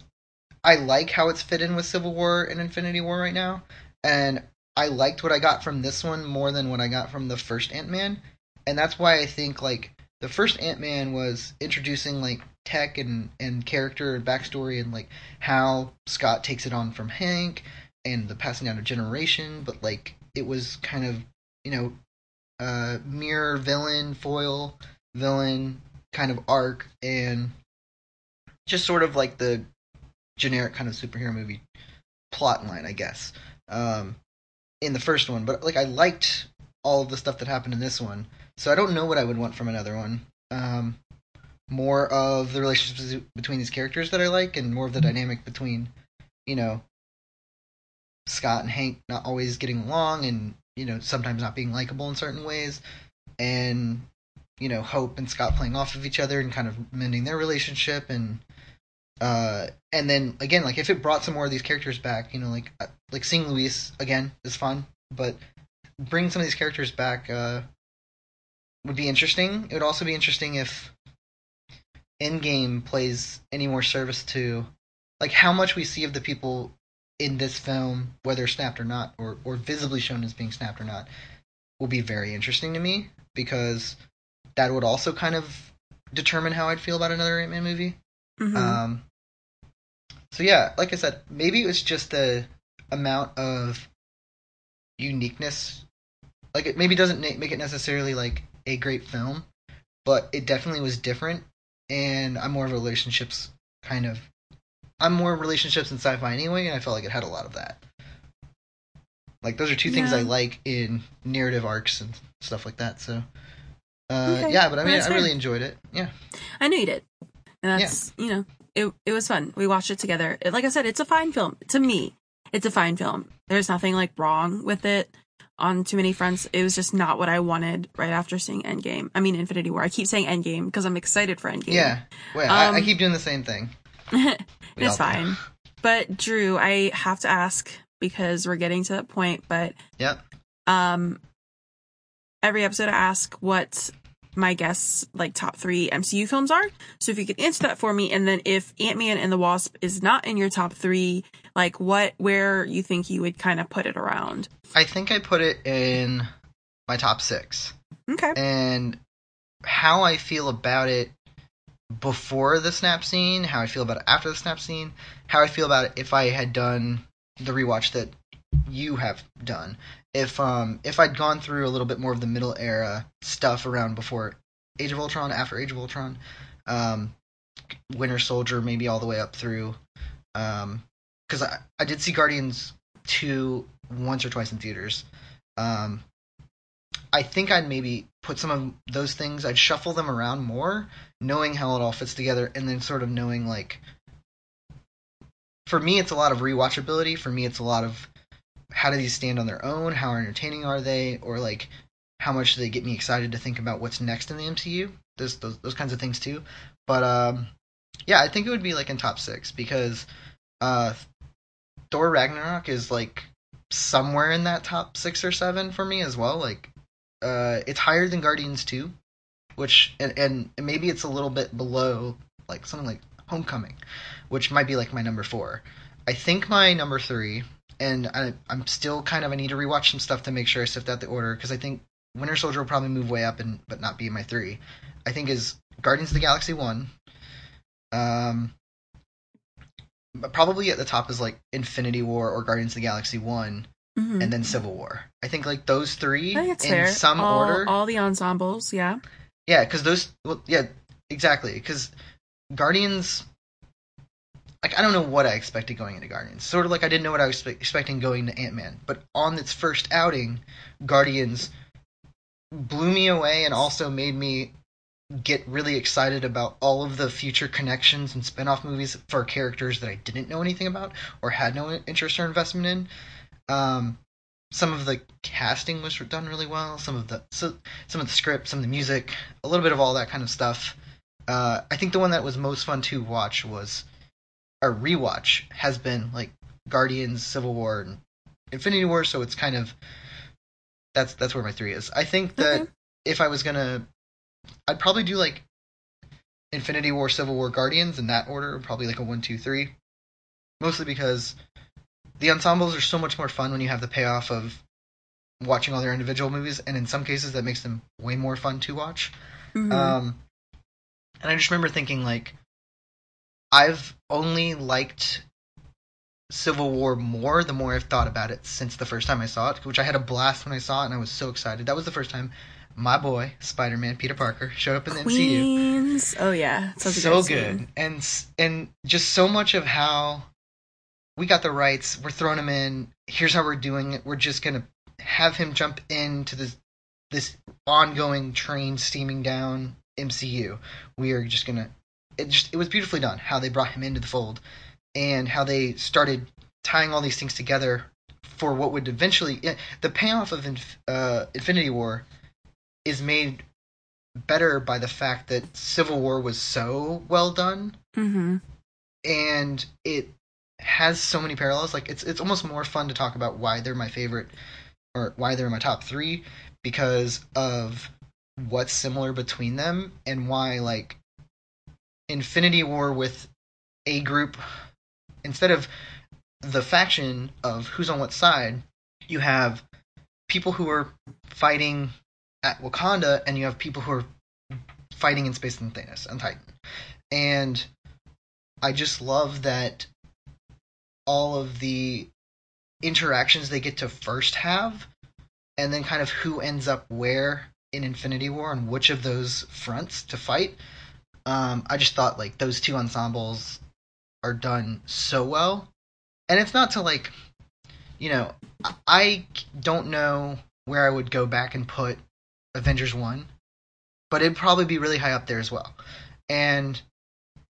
I like how it's fit in with Civil War and Infinity War right now, and I liked what I got from this one more than what I got from the first Ant Man, and that's why I think like the first Ant Man was introducing like tech and and character and backstory and like how Scott takes it on from Hank and the passing down of generation, but like it was kind of you know uh mirror villain foil villain kind of arc and just sort of like the generic kind of superhero movie plot line, I guess. Um, in the first one, but like I liked all the stuff that happened in this one, so I don't know what I would want from another one. Um, more of the relationships between these characters that I like, and more of the dynamic between, you know, Scott and Hank not always getting along, and you know sometimes not being likable in certain ways, and you know Hope and Scott playing off of each other and kind of mending their relationship and uh and then again like if it brought some more of these characters back you know like uh, like seeing Luis again is fun but bring some of these characters back uh would be interesting it would also be interesting if Endgame plays any more service to like how much we see of the people in this film whether snapped or not or or visibly shown as being snapped or not will be very interesting to me because that would also kind of determine how I'd feel about another Ant Man movie. Mhm. Um, so yeah, like I said, maybe it was just the amount of uniqueness. Like it maybe doesn't make it necessarily like a great film, but it definitely was different. And I'm more of a relationships kind of. I'm more relationships in sci-fi anyway, and I felt like it had a lot of that. Like those are two things I like in narrative arcs and stuff like that. So, uh, Okay, yeah, but I mean, that's I really fair. enjoyed it. Yeah, I knew you did. And that's, you know, it, it was fun. We watched it together. It- like I said, it's a fine film. To me, it's a fine film. There's nothing like wrong with it on too many fronts. It was just not what I wanted right after seeing Endgame. I mean, Infinity War. I keep saying Endgame because I'm excited for Endgame. yeah. Wait, I, I Um, keep doing the same thing. [laughs] It's fine. But Drew, I have to ask because we're getting to that point, but Yep. um every episode I ask what my guests like top three MCU films are. So if you could answer that for me, and then if Ant Man and the Wasp is not in your top three, like what where you think you would kind of put it around. I think I put it in my top six. Okay. And how I feel about it before the snap scene, how I feel about it after the snap scene, how I feel about it if I had done the rewatch that you have done. If um if I'd gone through a little bit more of the middle era stuff around before Age of Ultron, after Age of Ultron, um Winter Soldier maybe all the way up through um cuz I I did see Guardians 2 once or twice in theaters. Um I think I'd maybe put some of those things, I'd shuffle them around more, knowing how it all fits together, and then sort of knowing like for me, it's a lot of rewatchability. For me, it's a lot of how do these stand on their own? How entertaining are they? Or like how much do they get me excited to think about what's next in the MCU? Those those, those kinds of things too. But um, yeah, I think it would be like in top six because uh, Thor Ragnarok is like somewhere in that top six or seven for me as well. Like uh, it's higher than Guardians two, which and, and maybe it's a little bit below like something like Homecoming, which might be like my number four. I think my number three, and I, I'm still kind of I need to rewatch some stuff to make sure I sift out the order because I think Winter Soldier will probably move way up and but not be my three. I think is Guardians of the Galaxy one. Um, but probably at the top is like Infinity War or Guardians of the Galaxy one, Mhm. and then Civil War. I think like those three I think it's in fair. some all, order. all the ensembles, yeah. Yeah, because those. Well, yeah, exactly. Because Guardians. Like I don't know what I expected going into Guardians. Sort of like I didn't know what I was expe- expecting going to Ant Man. But on its first outing, Guardians blew me away and also made me get really excited about all of the future connections and spin-off movies for characters that I didn't know anything about or had no interest or investment in. Um, some of the casting was done really well. Some of the so, some of the script, some of the music, a little bit of all that kind of stuff. Uh, I think the one that was most fun to watch was a rewatch has been like Guardians, Civil War, and Infinity War. So it's kind of that's that's where my three is. I think that Okay. if I was gonna, I'd probably do like Infinity War, Civil War, Guardians in that order, probably like a one, two, three. Mostly because the ensembles are so much more fun when you have the payoff of watching all their individual movies, and in some cases that makes them way more fun to watch. Mhm. Um, and I just remember thinking like, I've only liked Civil War more the more I've thought about it since the first time I saw it, which I had a blast when I saw it, and I was so excited. That was the first time my boy Spider-Man Peter Parker showed up in the MCU Queens. Oh yeah, so scene. good and and just so much of how we got the rights we're throwing him in here's how we're doing it we're just gonna have him jump into this this ongoing train steaming down mcu we are just gonna it just it was beautifully done how they brought him into the fold and how they started tying all these things together for what would eventually eh, the payoff of Inf- uh, infinity war is made better by the fact that Civil War was so well done Mhm. and it has so many parallels. Like it's it's almost more fun to talk about why they're my favorite or why they're in my top three because of what's similar between them and why like Infinity War with a group instead of the faction of who's on what side, you have people who are fighting at Wakanda and you have people who are fighting in space and Thanos and Titan. And I just love that all of the interactions they get to first have and then kind of who ends up where in Infinity War and which of those fronts to fight. Um, I just thought like those two ensembles are done so well. And it's not to like you know, I- don't know where I would go back and put Avengers 1, but it'd probably be really high up there as well. And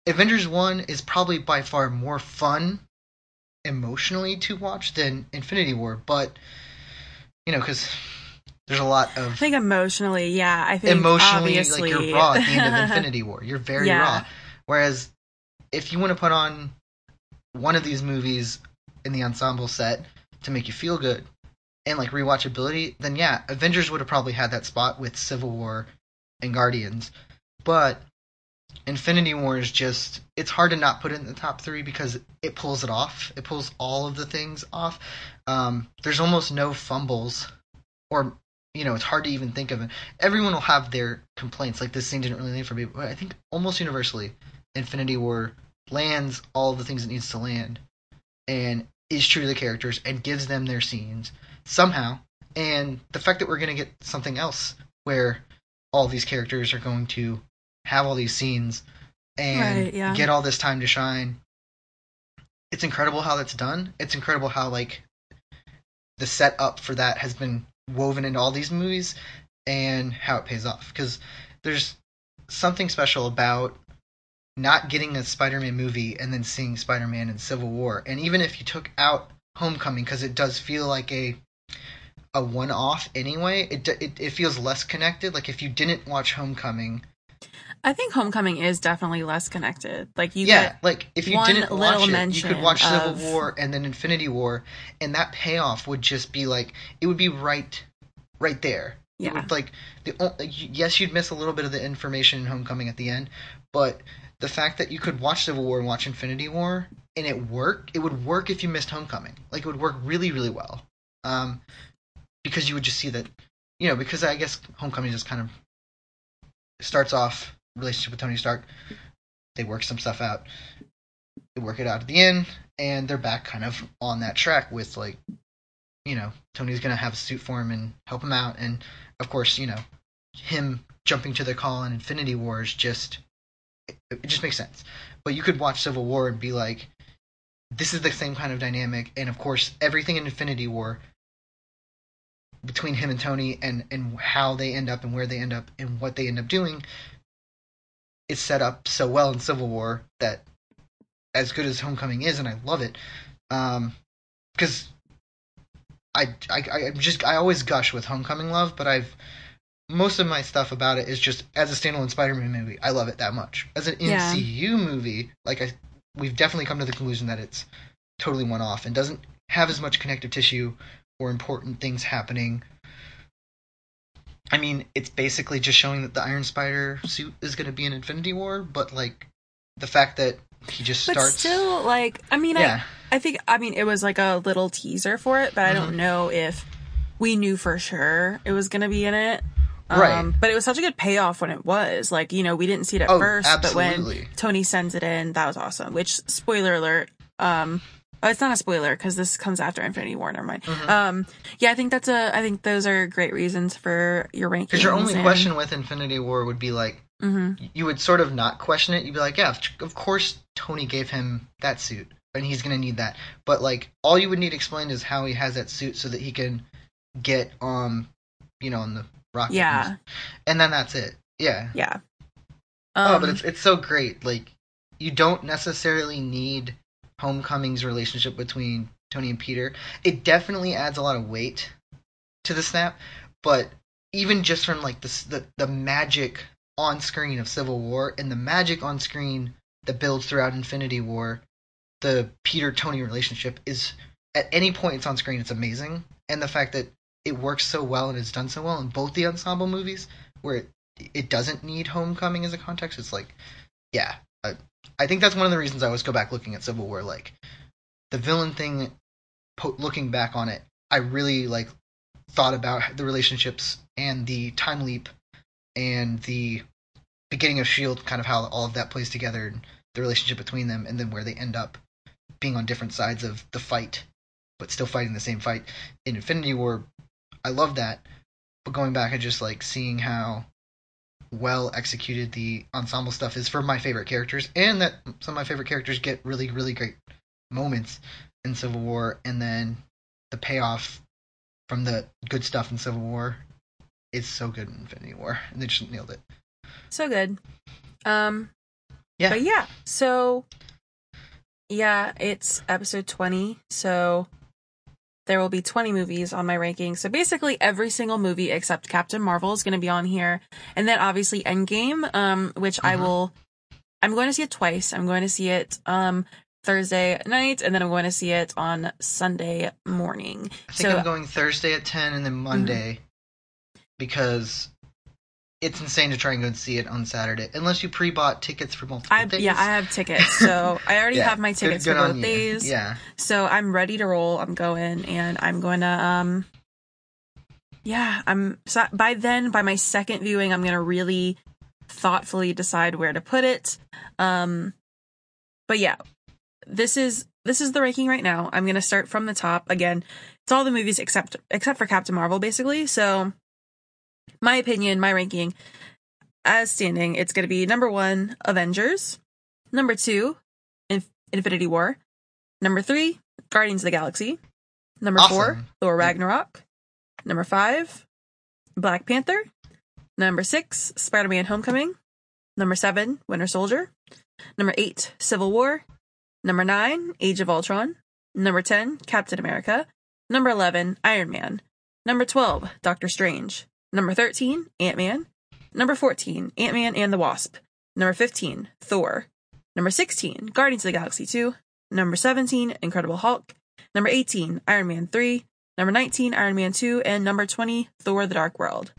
Avengers 1 is probably by far more fun emotionally to watch than Infinity War, but you know, because there's a lot of. I think emotionally, yeah. I think emotionally, obviously, like you're raw at the end of [laughs] Infinity War. You're very Yeah. raw. Whereas if you want to put on one of these movies in the ensemble set to make you feel good and like rewatchability, then yeah, Avengers would have probably had that spot with Civil War and Guardians. But Infinity War is just it's hard to not put it in the top three because it pulls it off. It pulls all of the things off. Um, there's almost no fumbles or you know, it's hard to even think of it. Everyone will have their complaints, like this scene didn't really land for me. But I think almost universally, Infinity War lands all the things it needs to land, and is true to the characters and gives them their scenes somehow. And the fact that we're gonna get something else where all these characters are going to have all these scenes and Right, yeah. get all this time to shine. It's incredible how that's done. It's incredible how like the setup for that has been woven into all these movies and how it pays off because there's something special about not getting a Spider-Man movie and then seeing Spider-Man in Civil War, and even if you took out Homecoming because it does feel like a a one-off anyway, it, it it feels less connected. Like if you didn't watch Homecoming, I think Homecoming is definitely less connected. Like you yeah, like if you didn't watch it, you could watch Civil of- War and then Infinity War, and that payoff would just be like it would be right, right there. Yeah. would, like the yes, you'd miss a little bit of the information in Homecoming at the end, but the fact that you could watch Civil War and watch Infinity War and it worked, it would work if you missed Homecoming. Like it would work really, really well, um, because you would just see that, you know, because I guess Homecoming just kind of starts off relationship with Tony Stark. They work some stuff out. They work it out at the end, and they're back kind of on that track with like, you know, Tony's gonna have a suit for him and help him out, and of course, you know, him jumping to the call in Infinity War is just it, it just makes sense. But you could watch Civil War and be like, this is the same kind of dynamic, and of course, everything in Infinity War between him and Tony and and how they end up and where they end up and what they end up doing is set up so well in Civil War that as good as Homecoming is, and I love it, um, because I, I I just I always gush with Homecoming love, but I've most of my stuff about it is just as a standalone Spider-Man movie, I love it that much. As an Yeah. MCU movie, like I, we've definitely come to the conclusion that it's totally one off and doesn't have as much connective tissue or important things happening. I mean, it's basically just showing that the Iron Spider suit is going to be in Infinity War, but like the fact that he just but starts. still, like, I mean, yeah, I, I think, I mean, it was like a little teaser for it, but I Mm-hmm. don't know if we knew for sure it was going to be in it. Right. but it was such a good payoff when it was. Like, you know, we didn't see it at Oh, first, but when. Tony sends it in, that was awesome. Which, spoiler alert, um, oh, it's not a spoiler because this comes after Infinity War. Never mind. Mm-hmm. Um, yeah, I think that's a. I think those are great reasons for your rankings. because your only and- question with Infinity War would be like, Mhm. you would sort of not question it. You'd be like, yeah, of course Tony gave him that suit, and he's gonna need that. But like, all you would need explained is how he has that suit so that he can get um, you know, on the rocket. Yeah. and then that's it. Yeah. Yeah. oh, Um, but it's it's so great. Like, you don't necessarily need Homecoming's relationship between Tony and Peter. It definitely adds a lot of weight to the snap, but even just from like the the, the magic on screen of Civil War and the magic on screen that builds throughout Infinity War, the Peter Tony relationship is at any point it's on screen it's amazing, and the fact that it works so well and it's done so well in both the ensemble movies where it it doesn't need Homecoming as a context. It's like, yeah, I, think that's one of the reasons I always go back looking at Civil War. Like the villain thing, po- looking back on it, I really like thought about the relationships and the time leap and the beginning of Shield, kind of how all of that plays together, and the relationship between them, and then where they end up being on different sides of the fight, but still fighting the same fight in Infinity War. I love that, but going back and just like seeing how well executed the ensemble stuff is for my favorite characters, and that some of my favorite characters get really, really great moments in Civil War, and then the payoff from the good stuff in Civil War is so good in Infinity War, and they just nailed it. so good. Um, Yeah. But yeah, so yeah, it's episode 20. So there will be 20 movies on my ranking. So basically every single movie except Captain Marvel is going to be on here. And then obviously Endgame, um, which I Mhm. will, I'm going to see it twice. I'm going to see it, um, Thursday night and then I'm going to see it on Sunday morning. I think So- I'm going Thursday at ten, and then Monday because it's insane to try and go and see it on Saturday unless you pre-bought tickets for multiple I, days. yeah, I have tickets. So I already [laughs] Yeah, have my tickets good for both days. Yeah, So I'm ready to roll. I'm going and I'm going to um yeah, I'm so by then by my second viewing I'm going to really thoughtfully decide where to put it. Um but yeah, this is this is the ranking right now. I'm going to start from the top. Again, it's all the movies except except for Captain Marvel basically. So my opinion, my ranking as standing, it's going to be number 1 Avengers, number 2 Inf- Infinity War, Number three, Guardians of the Galaxy. Number four, Thor Ragnarok. Number five, Black Panther. Number six, Spider Man Homecoming. Number seven, Winter Soldier. Number eight, Civil War. Number nine, Age of Ultron. Number 10, Captain America. Number 11, Iron Man. Number 12, Doctor Strange. Number 13, Ant Man. Number 14, Ant Man and the Wasp. Number 15, Thor. Number 16, Guardians of the Galaxy 2. Number 17, Incredible Hulk. Number 18, Iron Man 3. Number 19, Iron Man 2. And number 20, Thor the Dark World.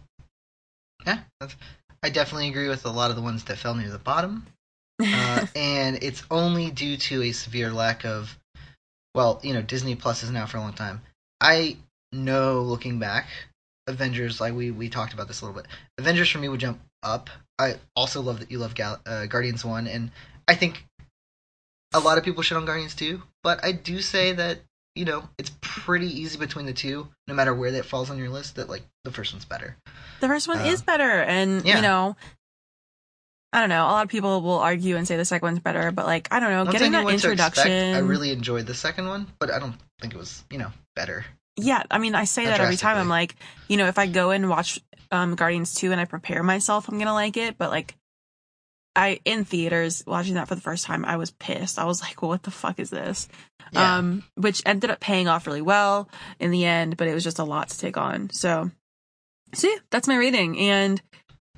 Yeah, that's, I definitely agree with a lot of the ones that fell near the bottom. [laughs] Uh, and it's only due to a severe lack of, well, you know, Disney Plus is now for a long time. I know looking back, Avengers, like we, we talked about this a little bit, Avengers for me would jump up. I also love that you love Gal- uh, Guardians 1, and I think a lot of people shit on Guardians 2, but I do say that, you know, it's pretty easy between the two, no matter where that falls on your list, that, like, the first one's better. The first one Uh, is better. And, yeah. you know, I don't know. A lot of people will argue and say the second one's better, but, like, I don't know. Not Getting that to expect. introduction. I really enjoyed the second one, but I don't think it was, you know, better. Yeah, I mean, I say that every time. I'm like, you know, if I go and watch um, Guardians 2 and I prepare myself, I'm going to like it. But, like, I, in theaters, watching that for the first time, I was pissed. I was like, well, what the fuck is this? Yeah. Um, which ended up paying off really well in the end, but it was just a lot to take on. So, so yeah, that's my rating. And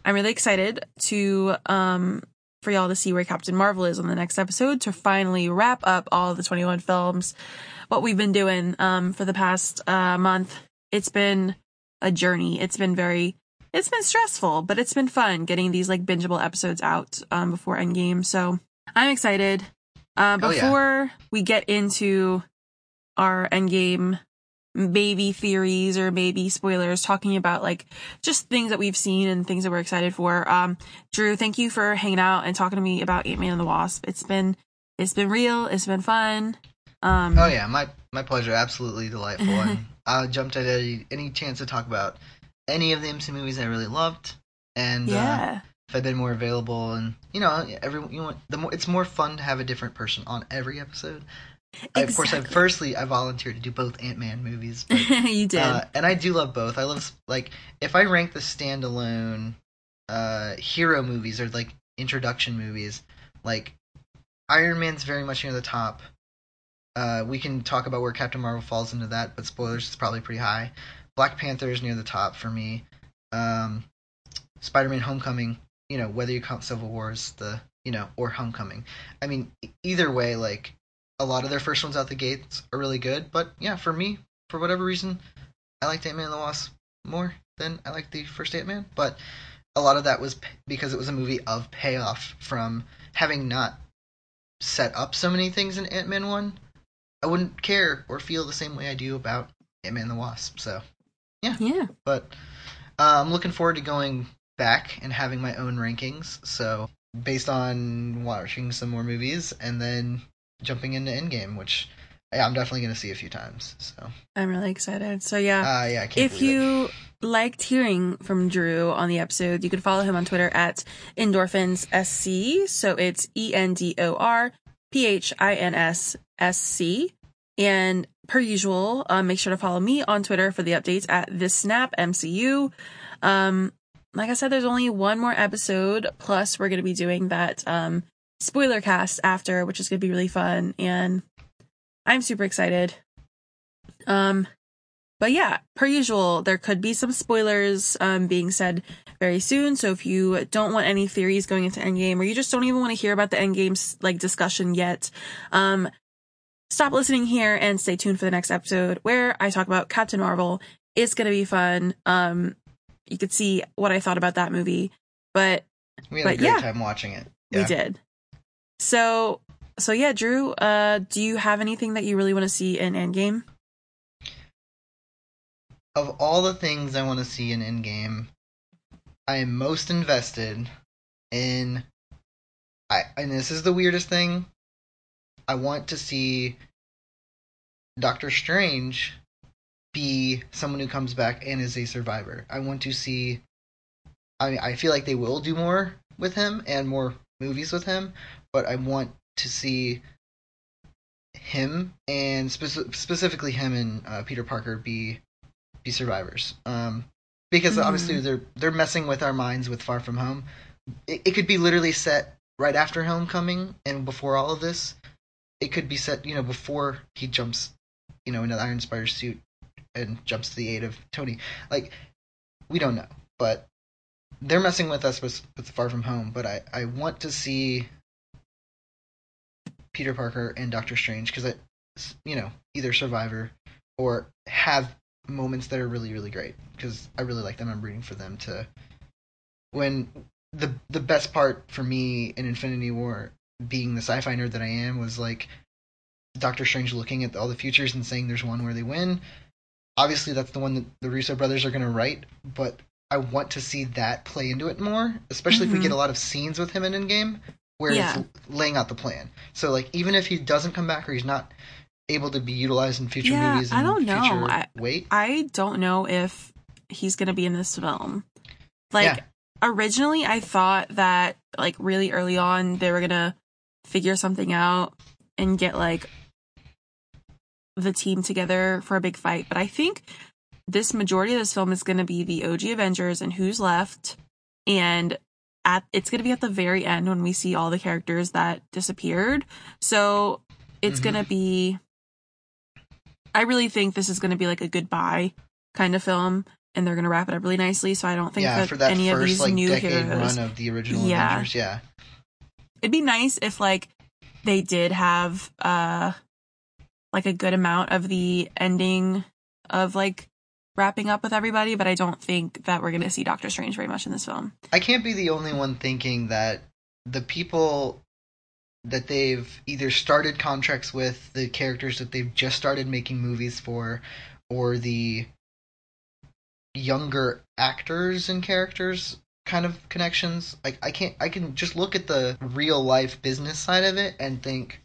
I'm really excited to, um, for y'all to see where Captain Marvel is on the next episode to finally wrap up all the 21 films. What we've been doing, um, for the past, uh, month. It's been a journey. It's been very, it's been stressful, but it's been fun getting these like bingeable episodes out, um, before Endgame. So I'm excited. Uh, Oh, yeah. before we get into our Endgame maybe theories or maybe spoilers talking about like just things that we've seen and things that we're excited for. Um, Drew, thank you for hanging out and talking to me about Ant-Man and the Wasp. It's been, it's been real. It's been fun. Um, Oh yeah, my my pleasure. Absolutely delightful. and [laughs] I jumped at any, any chance to talk about any of the MC movies I really loved, and uh, if I'd been more available, and you know, every you know, the more it's more fun to have a different person on every episode. I, of course, I firstly I volunteered to do both Ant Man movies, but [laughs] you did. Uh, and I do love both. I love like if I rank the standalone uh, hero movies or like introduction movies, like Iron Man's very much near the top. Uh, we can talk about where Captain Marvel falls into that, but spoilers, it's probably pretty high. Black Panther is near the top for me. Um, Spider-Man: Homecoming, you know, whether you count Civil War as the, you know, or Homecoming. I mean, either way, like a lot of their first ones out the gates are really good. But yeah, for me, for whatever reason, I liked Ant Man and the Wasp more than I liked the first Ant Man. But a lot of that was because it was a movie of payoff from having not set up so many things in Ant Man 1. I wouldn't care or feel the same way I do about Ant Man and the Wasp. So, yeah. Yeah. But uh, I'm looking forward to going back and having my own rankings. So, based on watching some more movies and then jumping into Endgame, which yeah, I'm definitely going to see a few times. So, I'm really excited. So yeah. uh, yeah, if believe it. you liked hearing from Drew on the episode, you can follow him on Twitter at endorphins sc. So it's E N D O R P H I N S S C. And per usual, um, make sure to follow me on Twitter for the updates at this snap MCU. Um, like I said, there's only one more episode. Plus, we're going to be doing that um, spoiler cast after, which is going to be really fun. And I'm super excited. Um, but yeah, per usual, there could be some spoilers um, being said very soon. So if you don't want any theories going into Endgame, or you just don't even want to hear about the Endgame like discussion yet, um, stop listening here and stay tuned for the next episode where I talk about Captain Marvel. It's gonna be fun. Um, you could see what I thought about that movie, but we had a but great yeah. time watching it. we did. So, so yeah, Drew. Uh, do you have anything that you really want to see in Endgame? Of all the things I want to see in Endgame, I am most invested in. I and this is the weirdest thing. I want to see Doctor Strange be someone who comes back and is a survivor. I want to see. I mean, I feel like they will do more with him and more movies with him, but I want to see him and speci- specifically him and uh, Peter Parker be be survivors. Um, because Mhm. obviously they're they're messing with our minds with Far From Home, it, it could be literally set right after Homecoming and before all of this. It could be set, you know, before he jumps, you know, in an Iron Spider suit and jumps to the aid of Tony. Like, we don't know, but they're messing with us with, with Far From Home. But I, I want to see Peter Parker and Doctor Strange because it, you know, either Survivor or have moments that are really really great because I really like them. I'm rooting for them to when the the best part for me in Infinity War being the sci-fi nerd that I am was like Doctor Strange looking at all the futures and saying there's one where they win. Obviously that's the one that the Russo brothers are going to write, but I want to see that play into it more, especially mm-hmm. if we get mm-hmm. a lot of scenes with him in Endgame where yeah. it's laying out the plan. So like even if he doesn't come back or he's not able to be utilized in future yeah, movies. I don't know. I, wait, I don't know if he's gonna be in this film. Like yeah. originally, I thought that like really early on they were gonna figure something out and get like the team together for a big fight. But I think this majority of this film is gonna be the OG Avengers and who's left, and at it's gonna be at the very end when we see all the characters that disappeared. So it's mm-hmm. gonna be I really think this is going to be like a goodbye kind of film, and they're going to wrap it up really nicely. So I don't think yeah, that, that, any first, of these like, new decade heroes run of the original yeah. Avengers, yeah. It'd be nice if like they did have uh like a good amount of the ending of like wrapping up with everybody, but I don't think that we're going to see Doctor Strange very much in this film. I can't be the only one thinking that the people that they've either started contracts with the characters that they've just started making movies for or the younger actors and characters kind of connections. Like i can't i can just look at the real life business side of it and think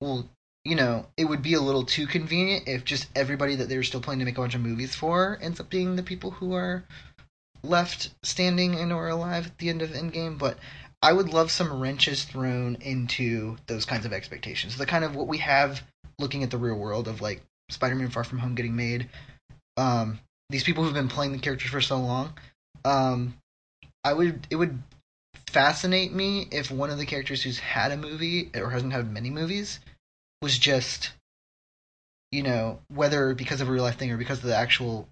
well you know it would be a little too convenient if just everybody that they were still planning to make a bunch of movies for ends up being the people who are left standing and or alive at the end of endgame but I would love some wrenches thrown into those kinds of expectations. The kind of what we have looking at the real world of like Spider-Man Far From Home getting made. Um, these people who've been playing the characters for so long. Um, I would it would fascinate me if one of the characters who's had a movie or hasn't had many movies was just you know whether because of a real life thing or because of the actual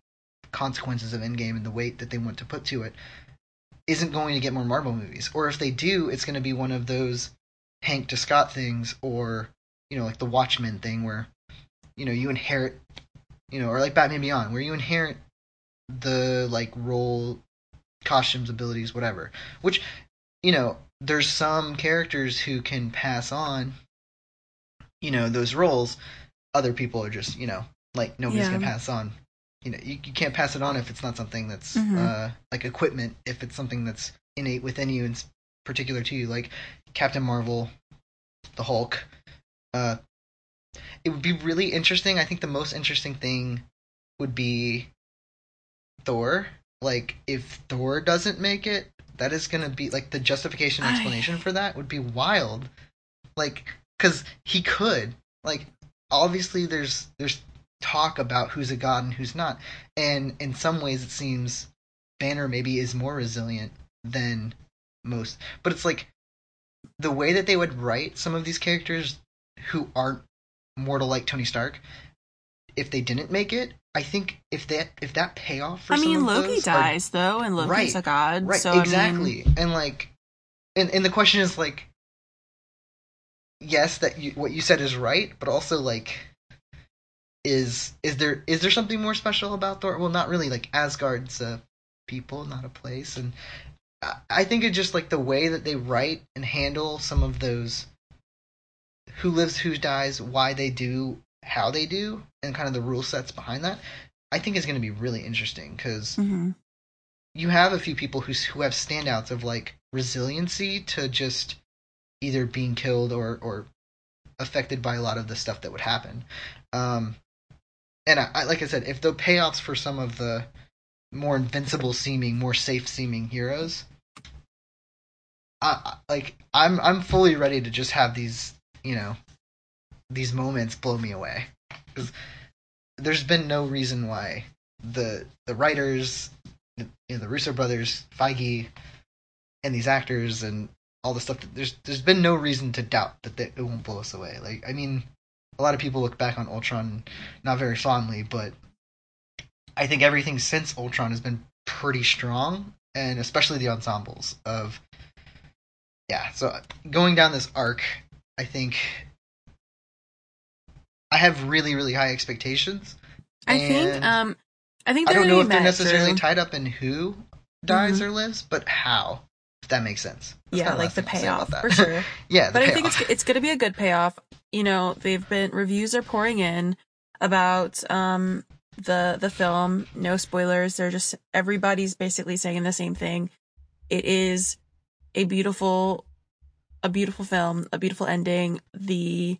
consequences of Endgame and the weight that they want to put to it isn't going to get more Marvel movies. Or if they do, it's going to be one of those Hank to Scott things, or you know, like the Watchmen thing, where you know you inherit, you know, or like Batman Beyond, where you inherit the like role, costumes, abilities, whatever. Which you know, there's some characters who can pass on, you know, those roles. Other people are just, you know, like nobody's yeah. gonna pass on you know you, you can't pass it on if it's not something that's mm-hmm. uh, like equipment if it's something that's innate within you and particular to you like captain marvel the hulk uh, it would be really interesting. I think the most interesting thing would be thor. Like if thor doesn't make it that is going to be like the justification explanation I... for that would be wild. Like because he could. Like obviously there's there's talk about who's a god and who's not. And in some ways, it seems Banner maybe is more resilient than most. But it's like the way that they would write some of these characters who aren't mortal like Tony Stark. If they didn't make it, I think if that if that payoff for I mean Loki dies are, though, and Loki's right, a god, right? So, exactly, I mean... and like, and and the question is like, yes, that you, what you said is right, but also like, is is there is there something more special about Thor? Well, not really. Like Asgard's a people, not a place, and I think it's just like the way that they write and handle some of those who lives, who dies, why they do, how they do, and kind of the rule sets behind that. I think is going to be really interesting because mm-hmm. you have a few people who who have standouts of like resiliency to just either being killed or or affected by a lot of the stuff that would happen. Um, and I, I, like I said, if the payoffs for some of the more invincible seeming, more safe seeming heroes, I, like I'm I'm fully ready to just have these you know these moments blow me away because there's been no reason why the the writers, you know, the Russo brothers, Feige, and these actors and all the stuff that there's there's been no reason to doubt that they, it won't blow us away. Like I mean, a lot of people look back on Ultron not very fondly, but I think everything since Ultron has been pretty strong, and especially the ensembles of yeah. So going down this arc, I think I have really really high expectations. I think um I think I they're don't know if they're necessarily Drew. tied up in who dies Mhm. or lives, but how. If that makes sense. That's yeah, like the thing I'll say about payoff for sure. [laughs] yeah, the but I think it's it's going to be a good payoff. You know, they've been reviews are pouring in about um the the film. No spoilers. They're just everybody's basically saying the same thing. It is a beautiful a beautiful film, a beautiful ending. The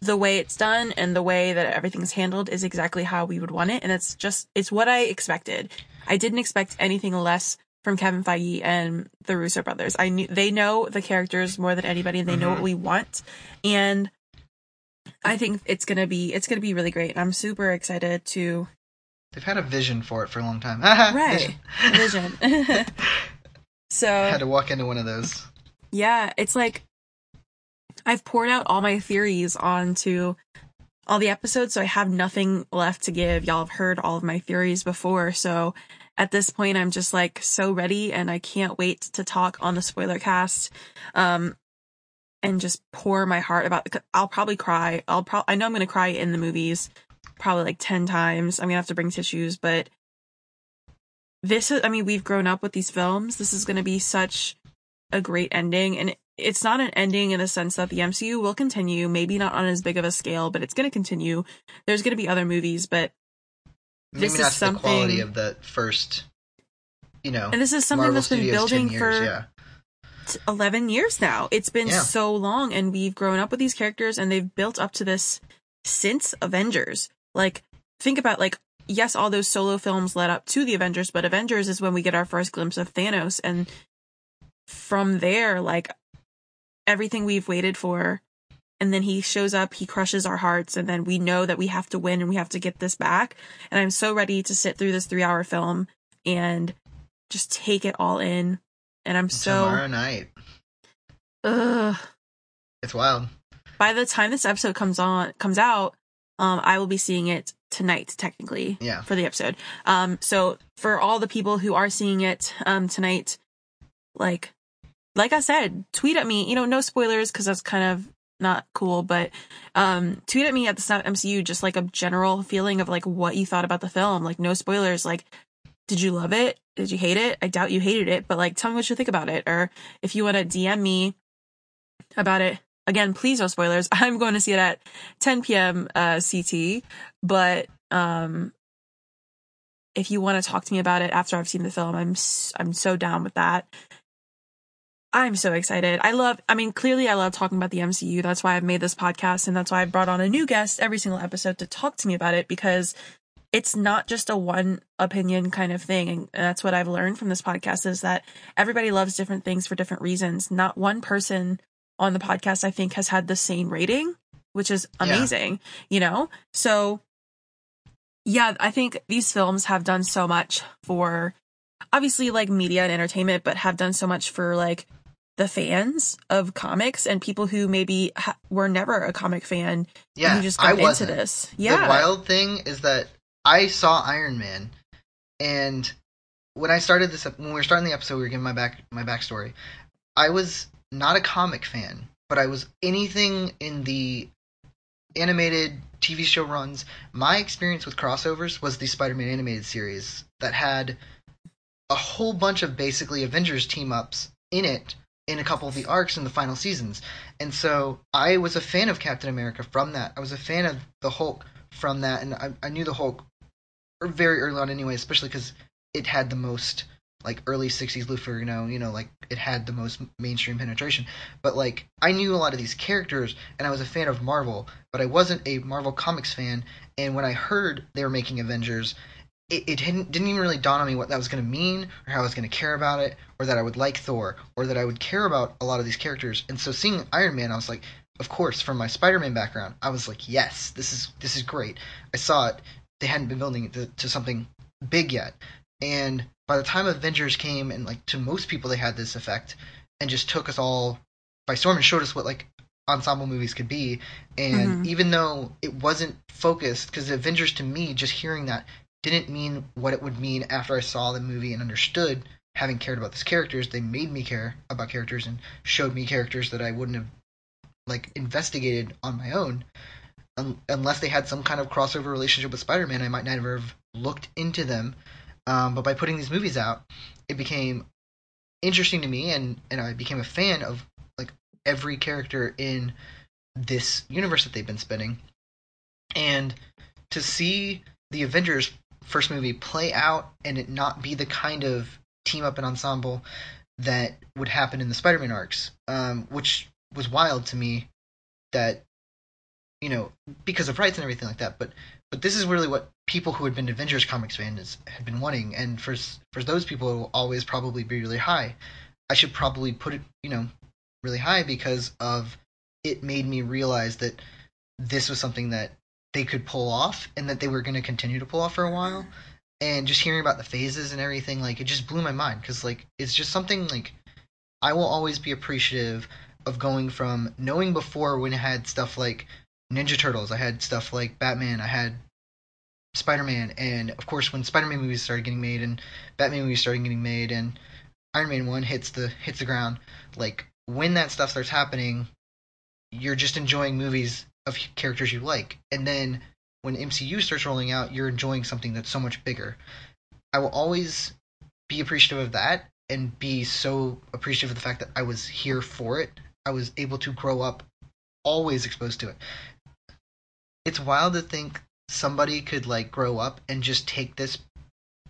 the way it's done and the way that everything's handled is exactly how we would want it and it's just it's what I expected. I didn't expect anything less from Kevin Feige and the Russo brothers. I knew they know the characters more than anybody and they know Mhm. what we want and I think it's going to be it's to be really great. And I'm super excited to They've had a vision for it for a long time. [laughs] Right. Vision. vision. [laughs] so had to walk into one of those. Yeah, it's like I've poured out all my theories onto all the episodes, so I have nothing left to give. Y'all have heard all of my theories before, so at this point I'm just like so ready and I can't wait to talk on the spoiler cast. Um and just pour my heart about I'll probably cry. I'll probably I know I'm going to cry in the movies probably like 10 times. I'm going to have to bring tissues, but this is I mean, we've grown up with these films. This is going to be such a great ending and it's not an ending in the sense that the MCU will continue, maybe not on as big of a scale, but it's going to continue. There's going to be other movies, but Maybe This is the quality of the first, you know, and this is something Marvel that's been Studios building years, for yeah. 11 years now. It's been Yeah. so long and we've grown up with these characters and they've built up to this since Avengers. Like think about like yes, all those solo films led up to the Avengers, but Avengers is when we get our first glimpse of Thanos and from there like everything we've waited for and then he shows up, he crushes our hearts and then we know that we have to win and we have to get this back. And I'm so ready to sit through this 3-hour film and just take it all in. And I'm so Tomorrow night. Ugh. It's wild. By the time this episode comes on comes out, um, I will be seeing it tonight, technically. Yeah. For the episode. Um, so for all the people who are seeing it um tonight, like like I said, tweet at me, you know, no spoilers because that's kind of not cool, but um tweet at me at the Snap MCU just like a general feeling of like what you thought about the film. Like no spoilers, like did you love it? Did you hate it? I doubt you hated it, but like tell me what you think about it. Or if you want to DM me about it. Again, please no spoilers. [laughs] I'm going to see it at 10 p.m. Uh, CT, but um, if you want to talk to me about it after I've seen the film, I'm I'm so down with that. I'm so excited. I love. I mean, clearly, I love talking about the MCU. That's why I've made this podcast, and that's why I've brought on a new guest every single episode to talk to me about it because it's not just a one opinion kind of thing and that's what i've learned from this podcast is that everybody loves different things for different reasons not one person on the podcast i think has had the same rating which is Yeah. amazing you know so yeah i think these films have done so much for obviously like media and entertainment but have done so much for like the fans of comics and people who maybe ha- were never a comic fan Yeah, who just I got into wasn't. this yeah The wild thing is that I saw Iron Man, and when I started this, when we were starting the episode, we were giving my back my backstory. I was not a comic fan, but I was anything in the animated TV show runs. My experience with crossovers was the Spider-Man animated series that had a whole bunch of basically Avengers team ups in it in a couple of the arcs in the final seasons. And so I was a fan of Captain America from that. I was a fan of the Hulk from that, and I, I knew the Hulk very early on anyway, especially because it had the most like early '60s Lou Ferrigno, you know, like it had the most mainstream penetration. But like I knew a lot of these characters, and I was a fan of Marvel, but I wasn't a Marvel comics fan. And when I heard they were making Avengers, it, it didn't, didn't even really dawn on me what that was going to mean, or how I was going to care about it, or that I would like Thor, or that I would care about a lot of these characters. And so seeing Iron Man, I was like, of course, from my Spider-Man background, I was like, yes, this is this is great. I saw it. They hadn't been building it to, to something big yet, and by the time Avengers came and like to most people they had this effect and just took us all by storm and showed us what like ensemble movies could be. And Mhm. even though it wasn't focused, because Avengers to me, just hearing that didn't mean what it would mean after I saw the movie and understood having cared about these characters. They made me care about characters and showed me characters that I wouldn't have like investigated on my own. Un- unless they had some kind of crossover relationship with Spider-Man, I might never have looked into them. Um, but by putting these movies out, it became interesting to me, and and I became a fan of like every character in this universe that they've been spinning. And to see the Avengers first movie play out and it not be the kind of team up and ensemble that would happen in the Spider-Man arcs, um, which was wild to me. That you know because of rights and everything like that, but but this is really what people who had been Avengers comics fans had been wanting, and for for those people, it will always probably be really high. I should probably put it, you know, really high because of it made me realize that this was something that they could pull off and that they were going to continue to pull off for a while. And just hearing about the phases and everything, like it just blew my mind because like it's just something like I will always be appreciative of going from knowing before when I had stuff like Ninja Turtles, I had stuff like Batman, I had Spider Man, and of course when Spider Man movies started getting made and Batman movies started getting made and Iron Man one hits the hits the ground, like when that stuff starts happening, you're just enjoying movies of characters you like, and then when MCU starts rolling out, you're enjoying something that's so much bigger. I will always be appreciative of that and be so appreciative of the fact that I was here for it. I was able to grow up always exposed to it. It's wild to think somebody could like grow up and just take this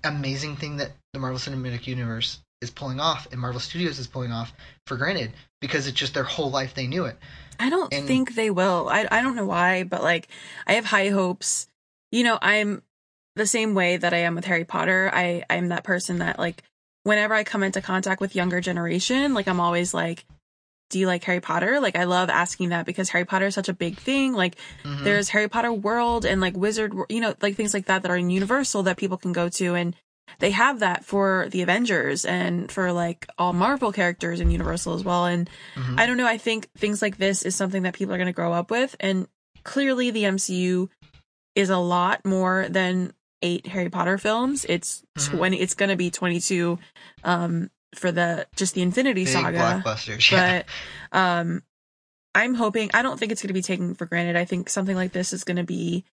amazing thing that the Marvel Cinematic Universe is pulling off and Marvel Studios is pulling off for granted because it's just their whole life they knew it. I don't And- think they will. I I don't know why, but like I have high hopes. You know, I'm the same way that I am with Harry Potter. I I'm that person that like whenever I come into contact with younger generation, like I'm always like do you like Harry Potter? Like I love asking that because Harry Potter is such a big thing. Like Mhm. there's Harry Potter World and like Wizard, you know, like things like that that are in Universal that people can go to and they have that for the Avengers and for like all Marvel characters in Universal as well. And Mhm. I don't know. I think things like this is something that people are going to grow up with. And clearly the MCU is a lot more than eight Harry Potter films. It's Mhm. 20, it's going to be 22, um, for the, just the Infinity big Saga blockbusters. Yeah. but um i'm hoping i don't think it's going to be taken for granted i think something like this is going to be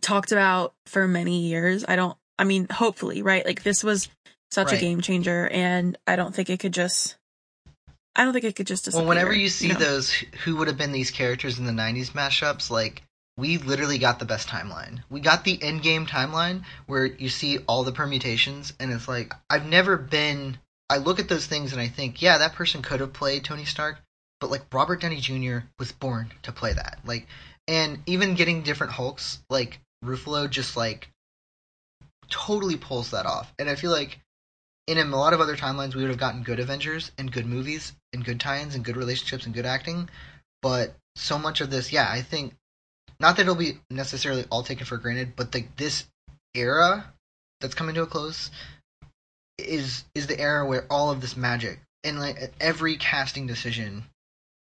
talked about for many years i don't i mean hopefully right like this was such a game changer and i don't think it could just i don't think it could just disappear, Well, whenever you see know? those who would have been these characters in the 90s mashups, like we literally got the best timeline. We got the end game timeline where you see all the permutations and it's like I've never been I look at those things and I think, yeah, that person could have played Tony Stark, but like Robert Downey Jr. was born to play that. Like and even getting different Hulks, like Ruffalo just like totally pulls that off. And I feel like in a lot of other timelines we would have gotten good Avengers and good movies and good tie-ins and good relationships and good acting, but so much of this, yeah, I think not that it'll be necessarily all taken for granted, but like this era that's coming to a close is is the era where all of this magic and like every casting decision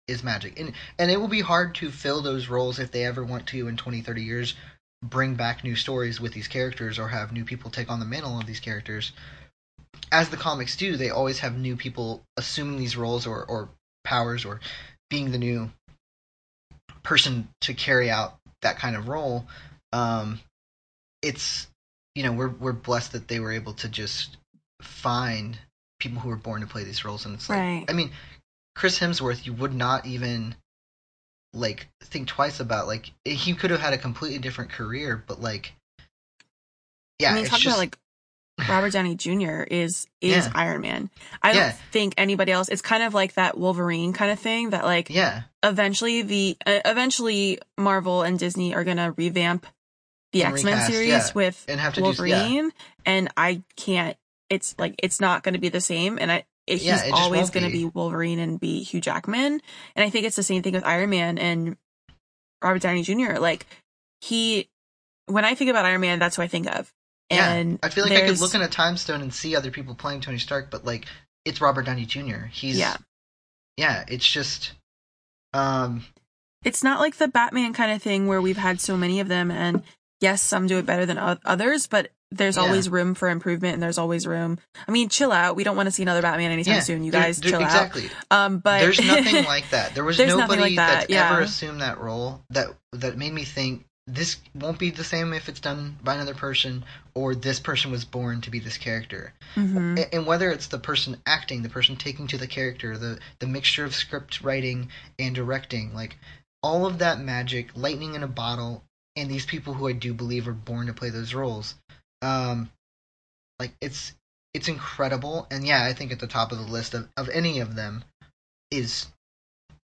is magic and and it will be hard to fill those roles if they ever want to in 20 30 years bring back new stories with these characters or have new people take on the mantle of these characters. As the comics do they always have new people assuming these roles or or powers or being the new person to carry out that kind of role. Um it's you know we're we're blessed that they were able to just find people who were born to play these roles. And it's like Right. i mean chris hemsworth you would not even like think twice about like he could have had a completely different career but like yeah i mean talk just about like robert downey jr is is Yeah. iron man i Yeah. don't think anybody else it's kind of like that wolverine kind of thing that like yeah eventually the uh, eventually Marvel and Disney are gonna revamp the And X Men recast, series yeah. with and have to do Wolverine, and I can't. It's like it's not gonna be the same, and I. It, Yeah, he's always going to be. be Wolverine and be Hugh Jackman, and I think it's the same thing with Iron Man and Robert Downey Jr. Like he, when I think about Iron Man, that's who I think of. And yeah, I feel like I could look in a time stone and see other people playing Tony Stark, but like it's Robert Downey Jr. He's Yeah. yeah. It's just um it's not like the Batman kind of thing where we've had so many of them and yes, some do it better than others, but there's Yeah. always room for improvement and there's always room. I mean, chill out. We don't want to see another Batman anytime yeah, soon. You guys there- chill exactly. out. Um, but There's nothing [laughs] like that. There was nobody like that, that's yeah. ever assumed that role that that made me think this won't be the same if it's done by another person or this person was born to be this character. Mhm. And whether it's the person acting, the person taking to the character, the the mixture of script writing and directing, like all of that magic, lightning in a bottle, and these people who I do believe are born to play those roles. Um, like it's it's incredible, and yeah, I think at the top of the list of, of any of them is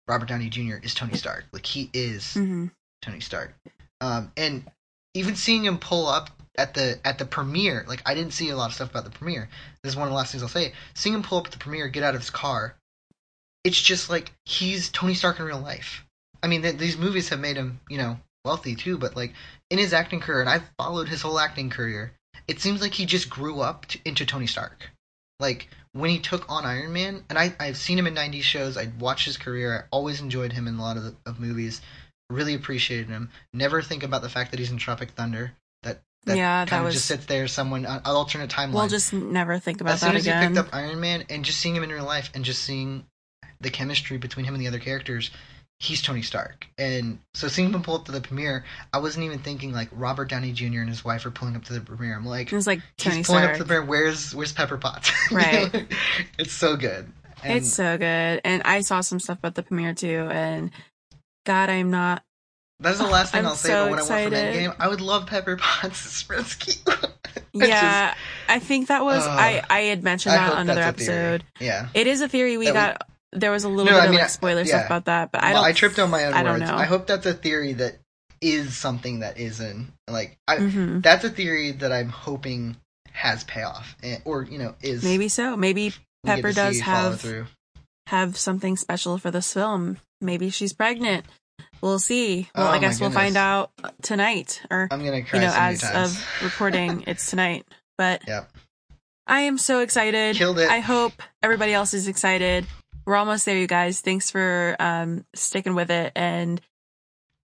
Robert Downey Jr. is Tony Stark. Like he is Mhm. Tony Stark. Um, and even seeing him pull up at the at the premiere, like I didn't see a lot of stuff about the premiere. This is one of the last things I'll say. Seeing him pull up at the premiere, get out of his car, it's just like he's Tony Stark in real life. I mean, th- these movies have made him, you know, wealthy too. But like in his acting career, and I've followed his whole acting career, it seems like he just grew up to, into Tony Stark. Like when he took on Iron Man, and I I've seen him in '90s shows. I watched his career. I always enjoyed him in a lot of the, of movies. Really appreciated him. Never think about the fact that he's in Tropic Thunder. That that Yeah, that kind of was- just sits there. Someone an alternate timeline. We'll just never think about that. as soon as again. he picked up Iron Man and just seeing him in real life and just seeing the chemistry between him and the other characters, he's Tony Stark. And so seeing him pull up to the premiere, I wasn't even thinking like Robert Downey Jr. and his wife are pulling up to the premiere. I'm like, it was like Tony he's pulling Stark. up to the premiere. Where's Where's Pepper Potts? [laughs] Right. [laughs] it's so good. And it's so good. And I saw some stuff about the premiere too. And God, I'm not. that's the last [sighs] thing I'm I'll say. so but when I went from excited. Endgame, I would love Pepper Potts as Sprinsky. [laughs] Yeah, I think that was. Ugh. I I had mentioned that on another that's a theory. episode. Yeah. It is a theory. We That we- got. There was a little No, bit I of mean, like I- spoiler yeah. stuff about that, but I well, don't. I tripped on my own I don't words. know. I hope that's a theory that is something that isn't like I. Mhm. That's a theory that I'm hoping has payoff, and, or you know, is Maybe so. Maybe Pepper does have- through. have something special for this film. Maybe she's pregnant. We'll see. Well, Oh, I guess we'll find out tonight, or I'm gonna cry you know, so as times. of [laughs] recording, it's tonight. But Yep. I am so excited. Killed it. I hope everybody else is excited. We're almost there, you guys. Thanks for um sticking with it and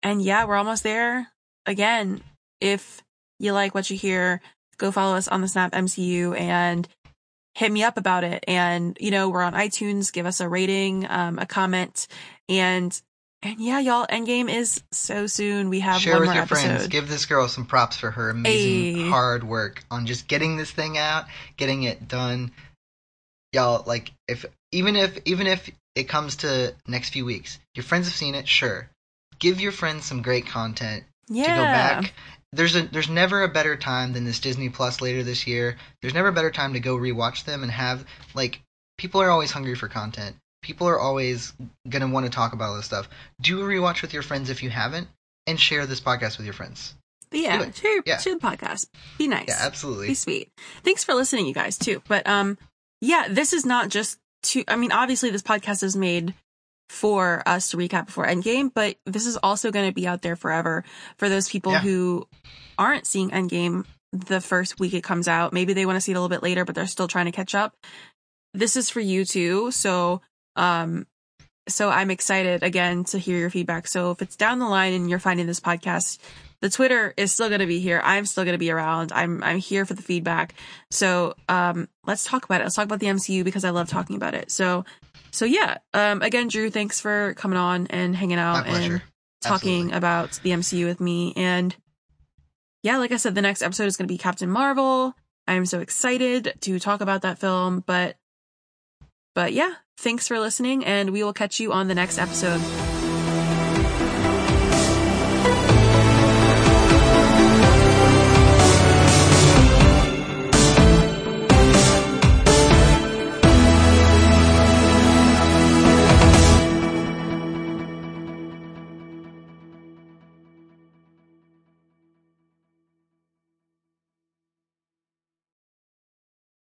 and yeah, we're almost there. Again, if you like what you hear, go follow us on the Snap MCU and hit me up about it. And you know, we're on iTunes. Give us a rating, um, a comment, and and yeah, y'all. Endgame is so soon. We have Share one with more your episode. friends. Give this girl some props for her amazing Ayy. hard work on just getting this thing out, getting it done. Y'all, like, if even if even if it comes to next few weeks, your friends have seen it. Sure, give your friends some great content yeah. to go back. There's a there's never a better time than this Disney Plus later this year. There's never a better time to go rewatch them and have like people are always hungry for content. People are always gonna want to talk about all this stuff. Do a rewatch with your friends if you haven't, and share this podcast with your friends. But yeah, share, Yeah. share the podcast. Be nice. Yeah, absolutely. Be sweet. Thanks for listening, you guys, too. But um, yeah, this is not just to. I mean, obviously, this podcast is made for us to recap before Endgame, but this is also going to be out there forever for those people Yeah. who aren't seeing Endgame the first week it comes out. Maybe they want to see it a little bit later, but they're still trying to catch up. This is for you too. So, um, so I'm excited again to hear your feedback. So if it's down the line and you're finding this podcast, the Twitter is still going to be here. I'm still going to be around. I'm I'm here for the feedback. So um, let's talk about it. Let's talk about the MCU because I love talking about it. So so yeah. Um, again, Drew, thanks for coming on and hanging out and talking Absolutely. about the MCU with me. And yeah, like I said, the next episode is going to be Captain Marvel. I'm so excited to talk about that film. But but yeah, thanks for listening, and we will catch you on the next episode.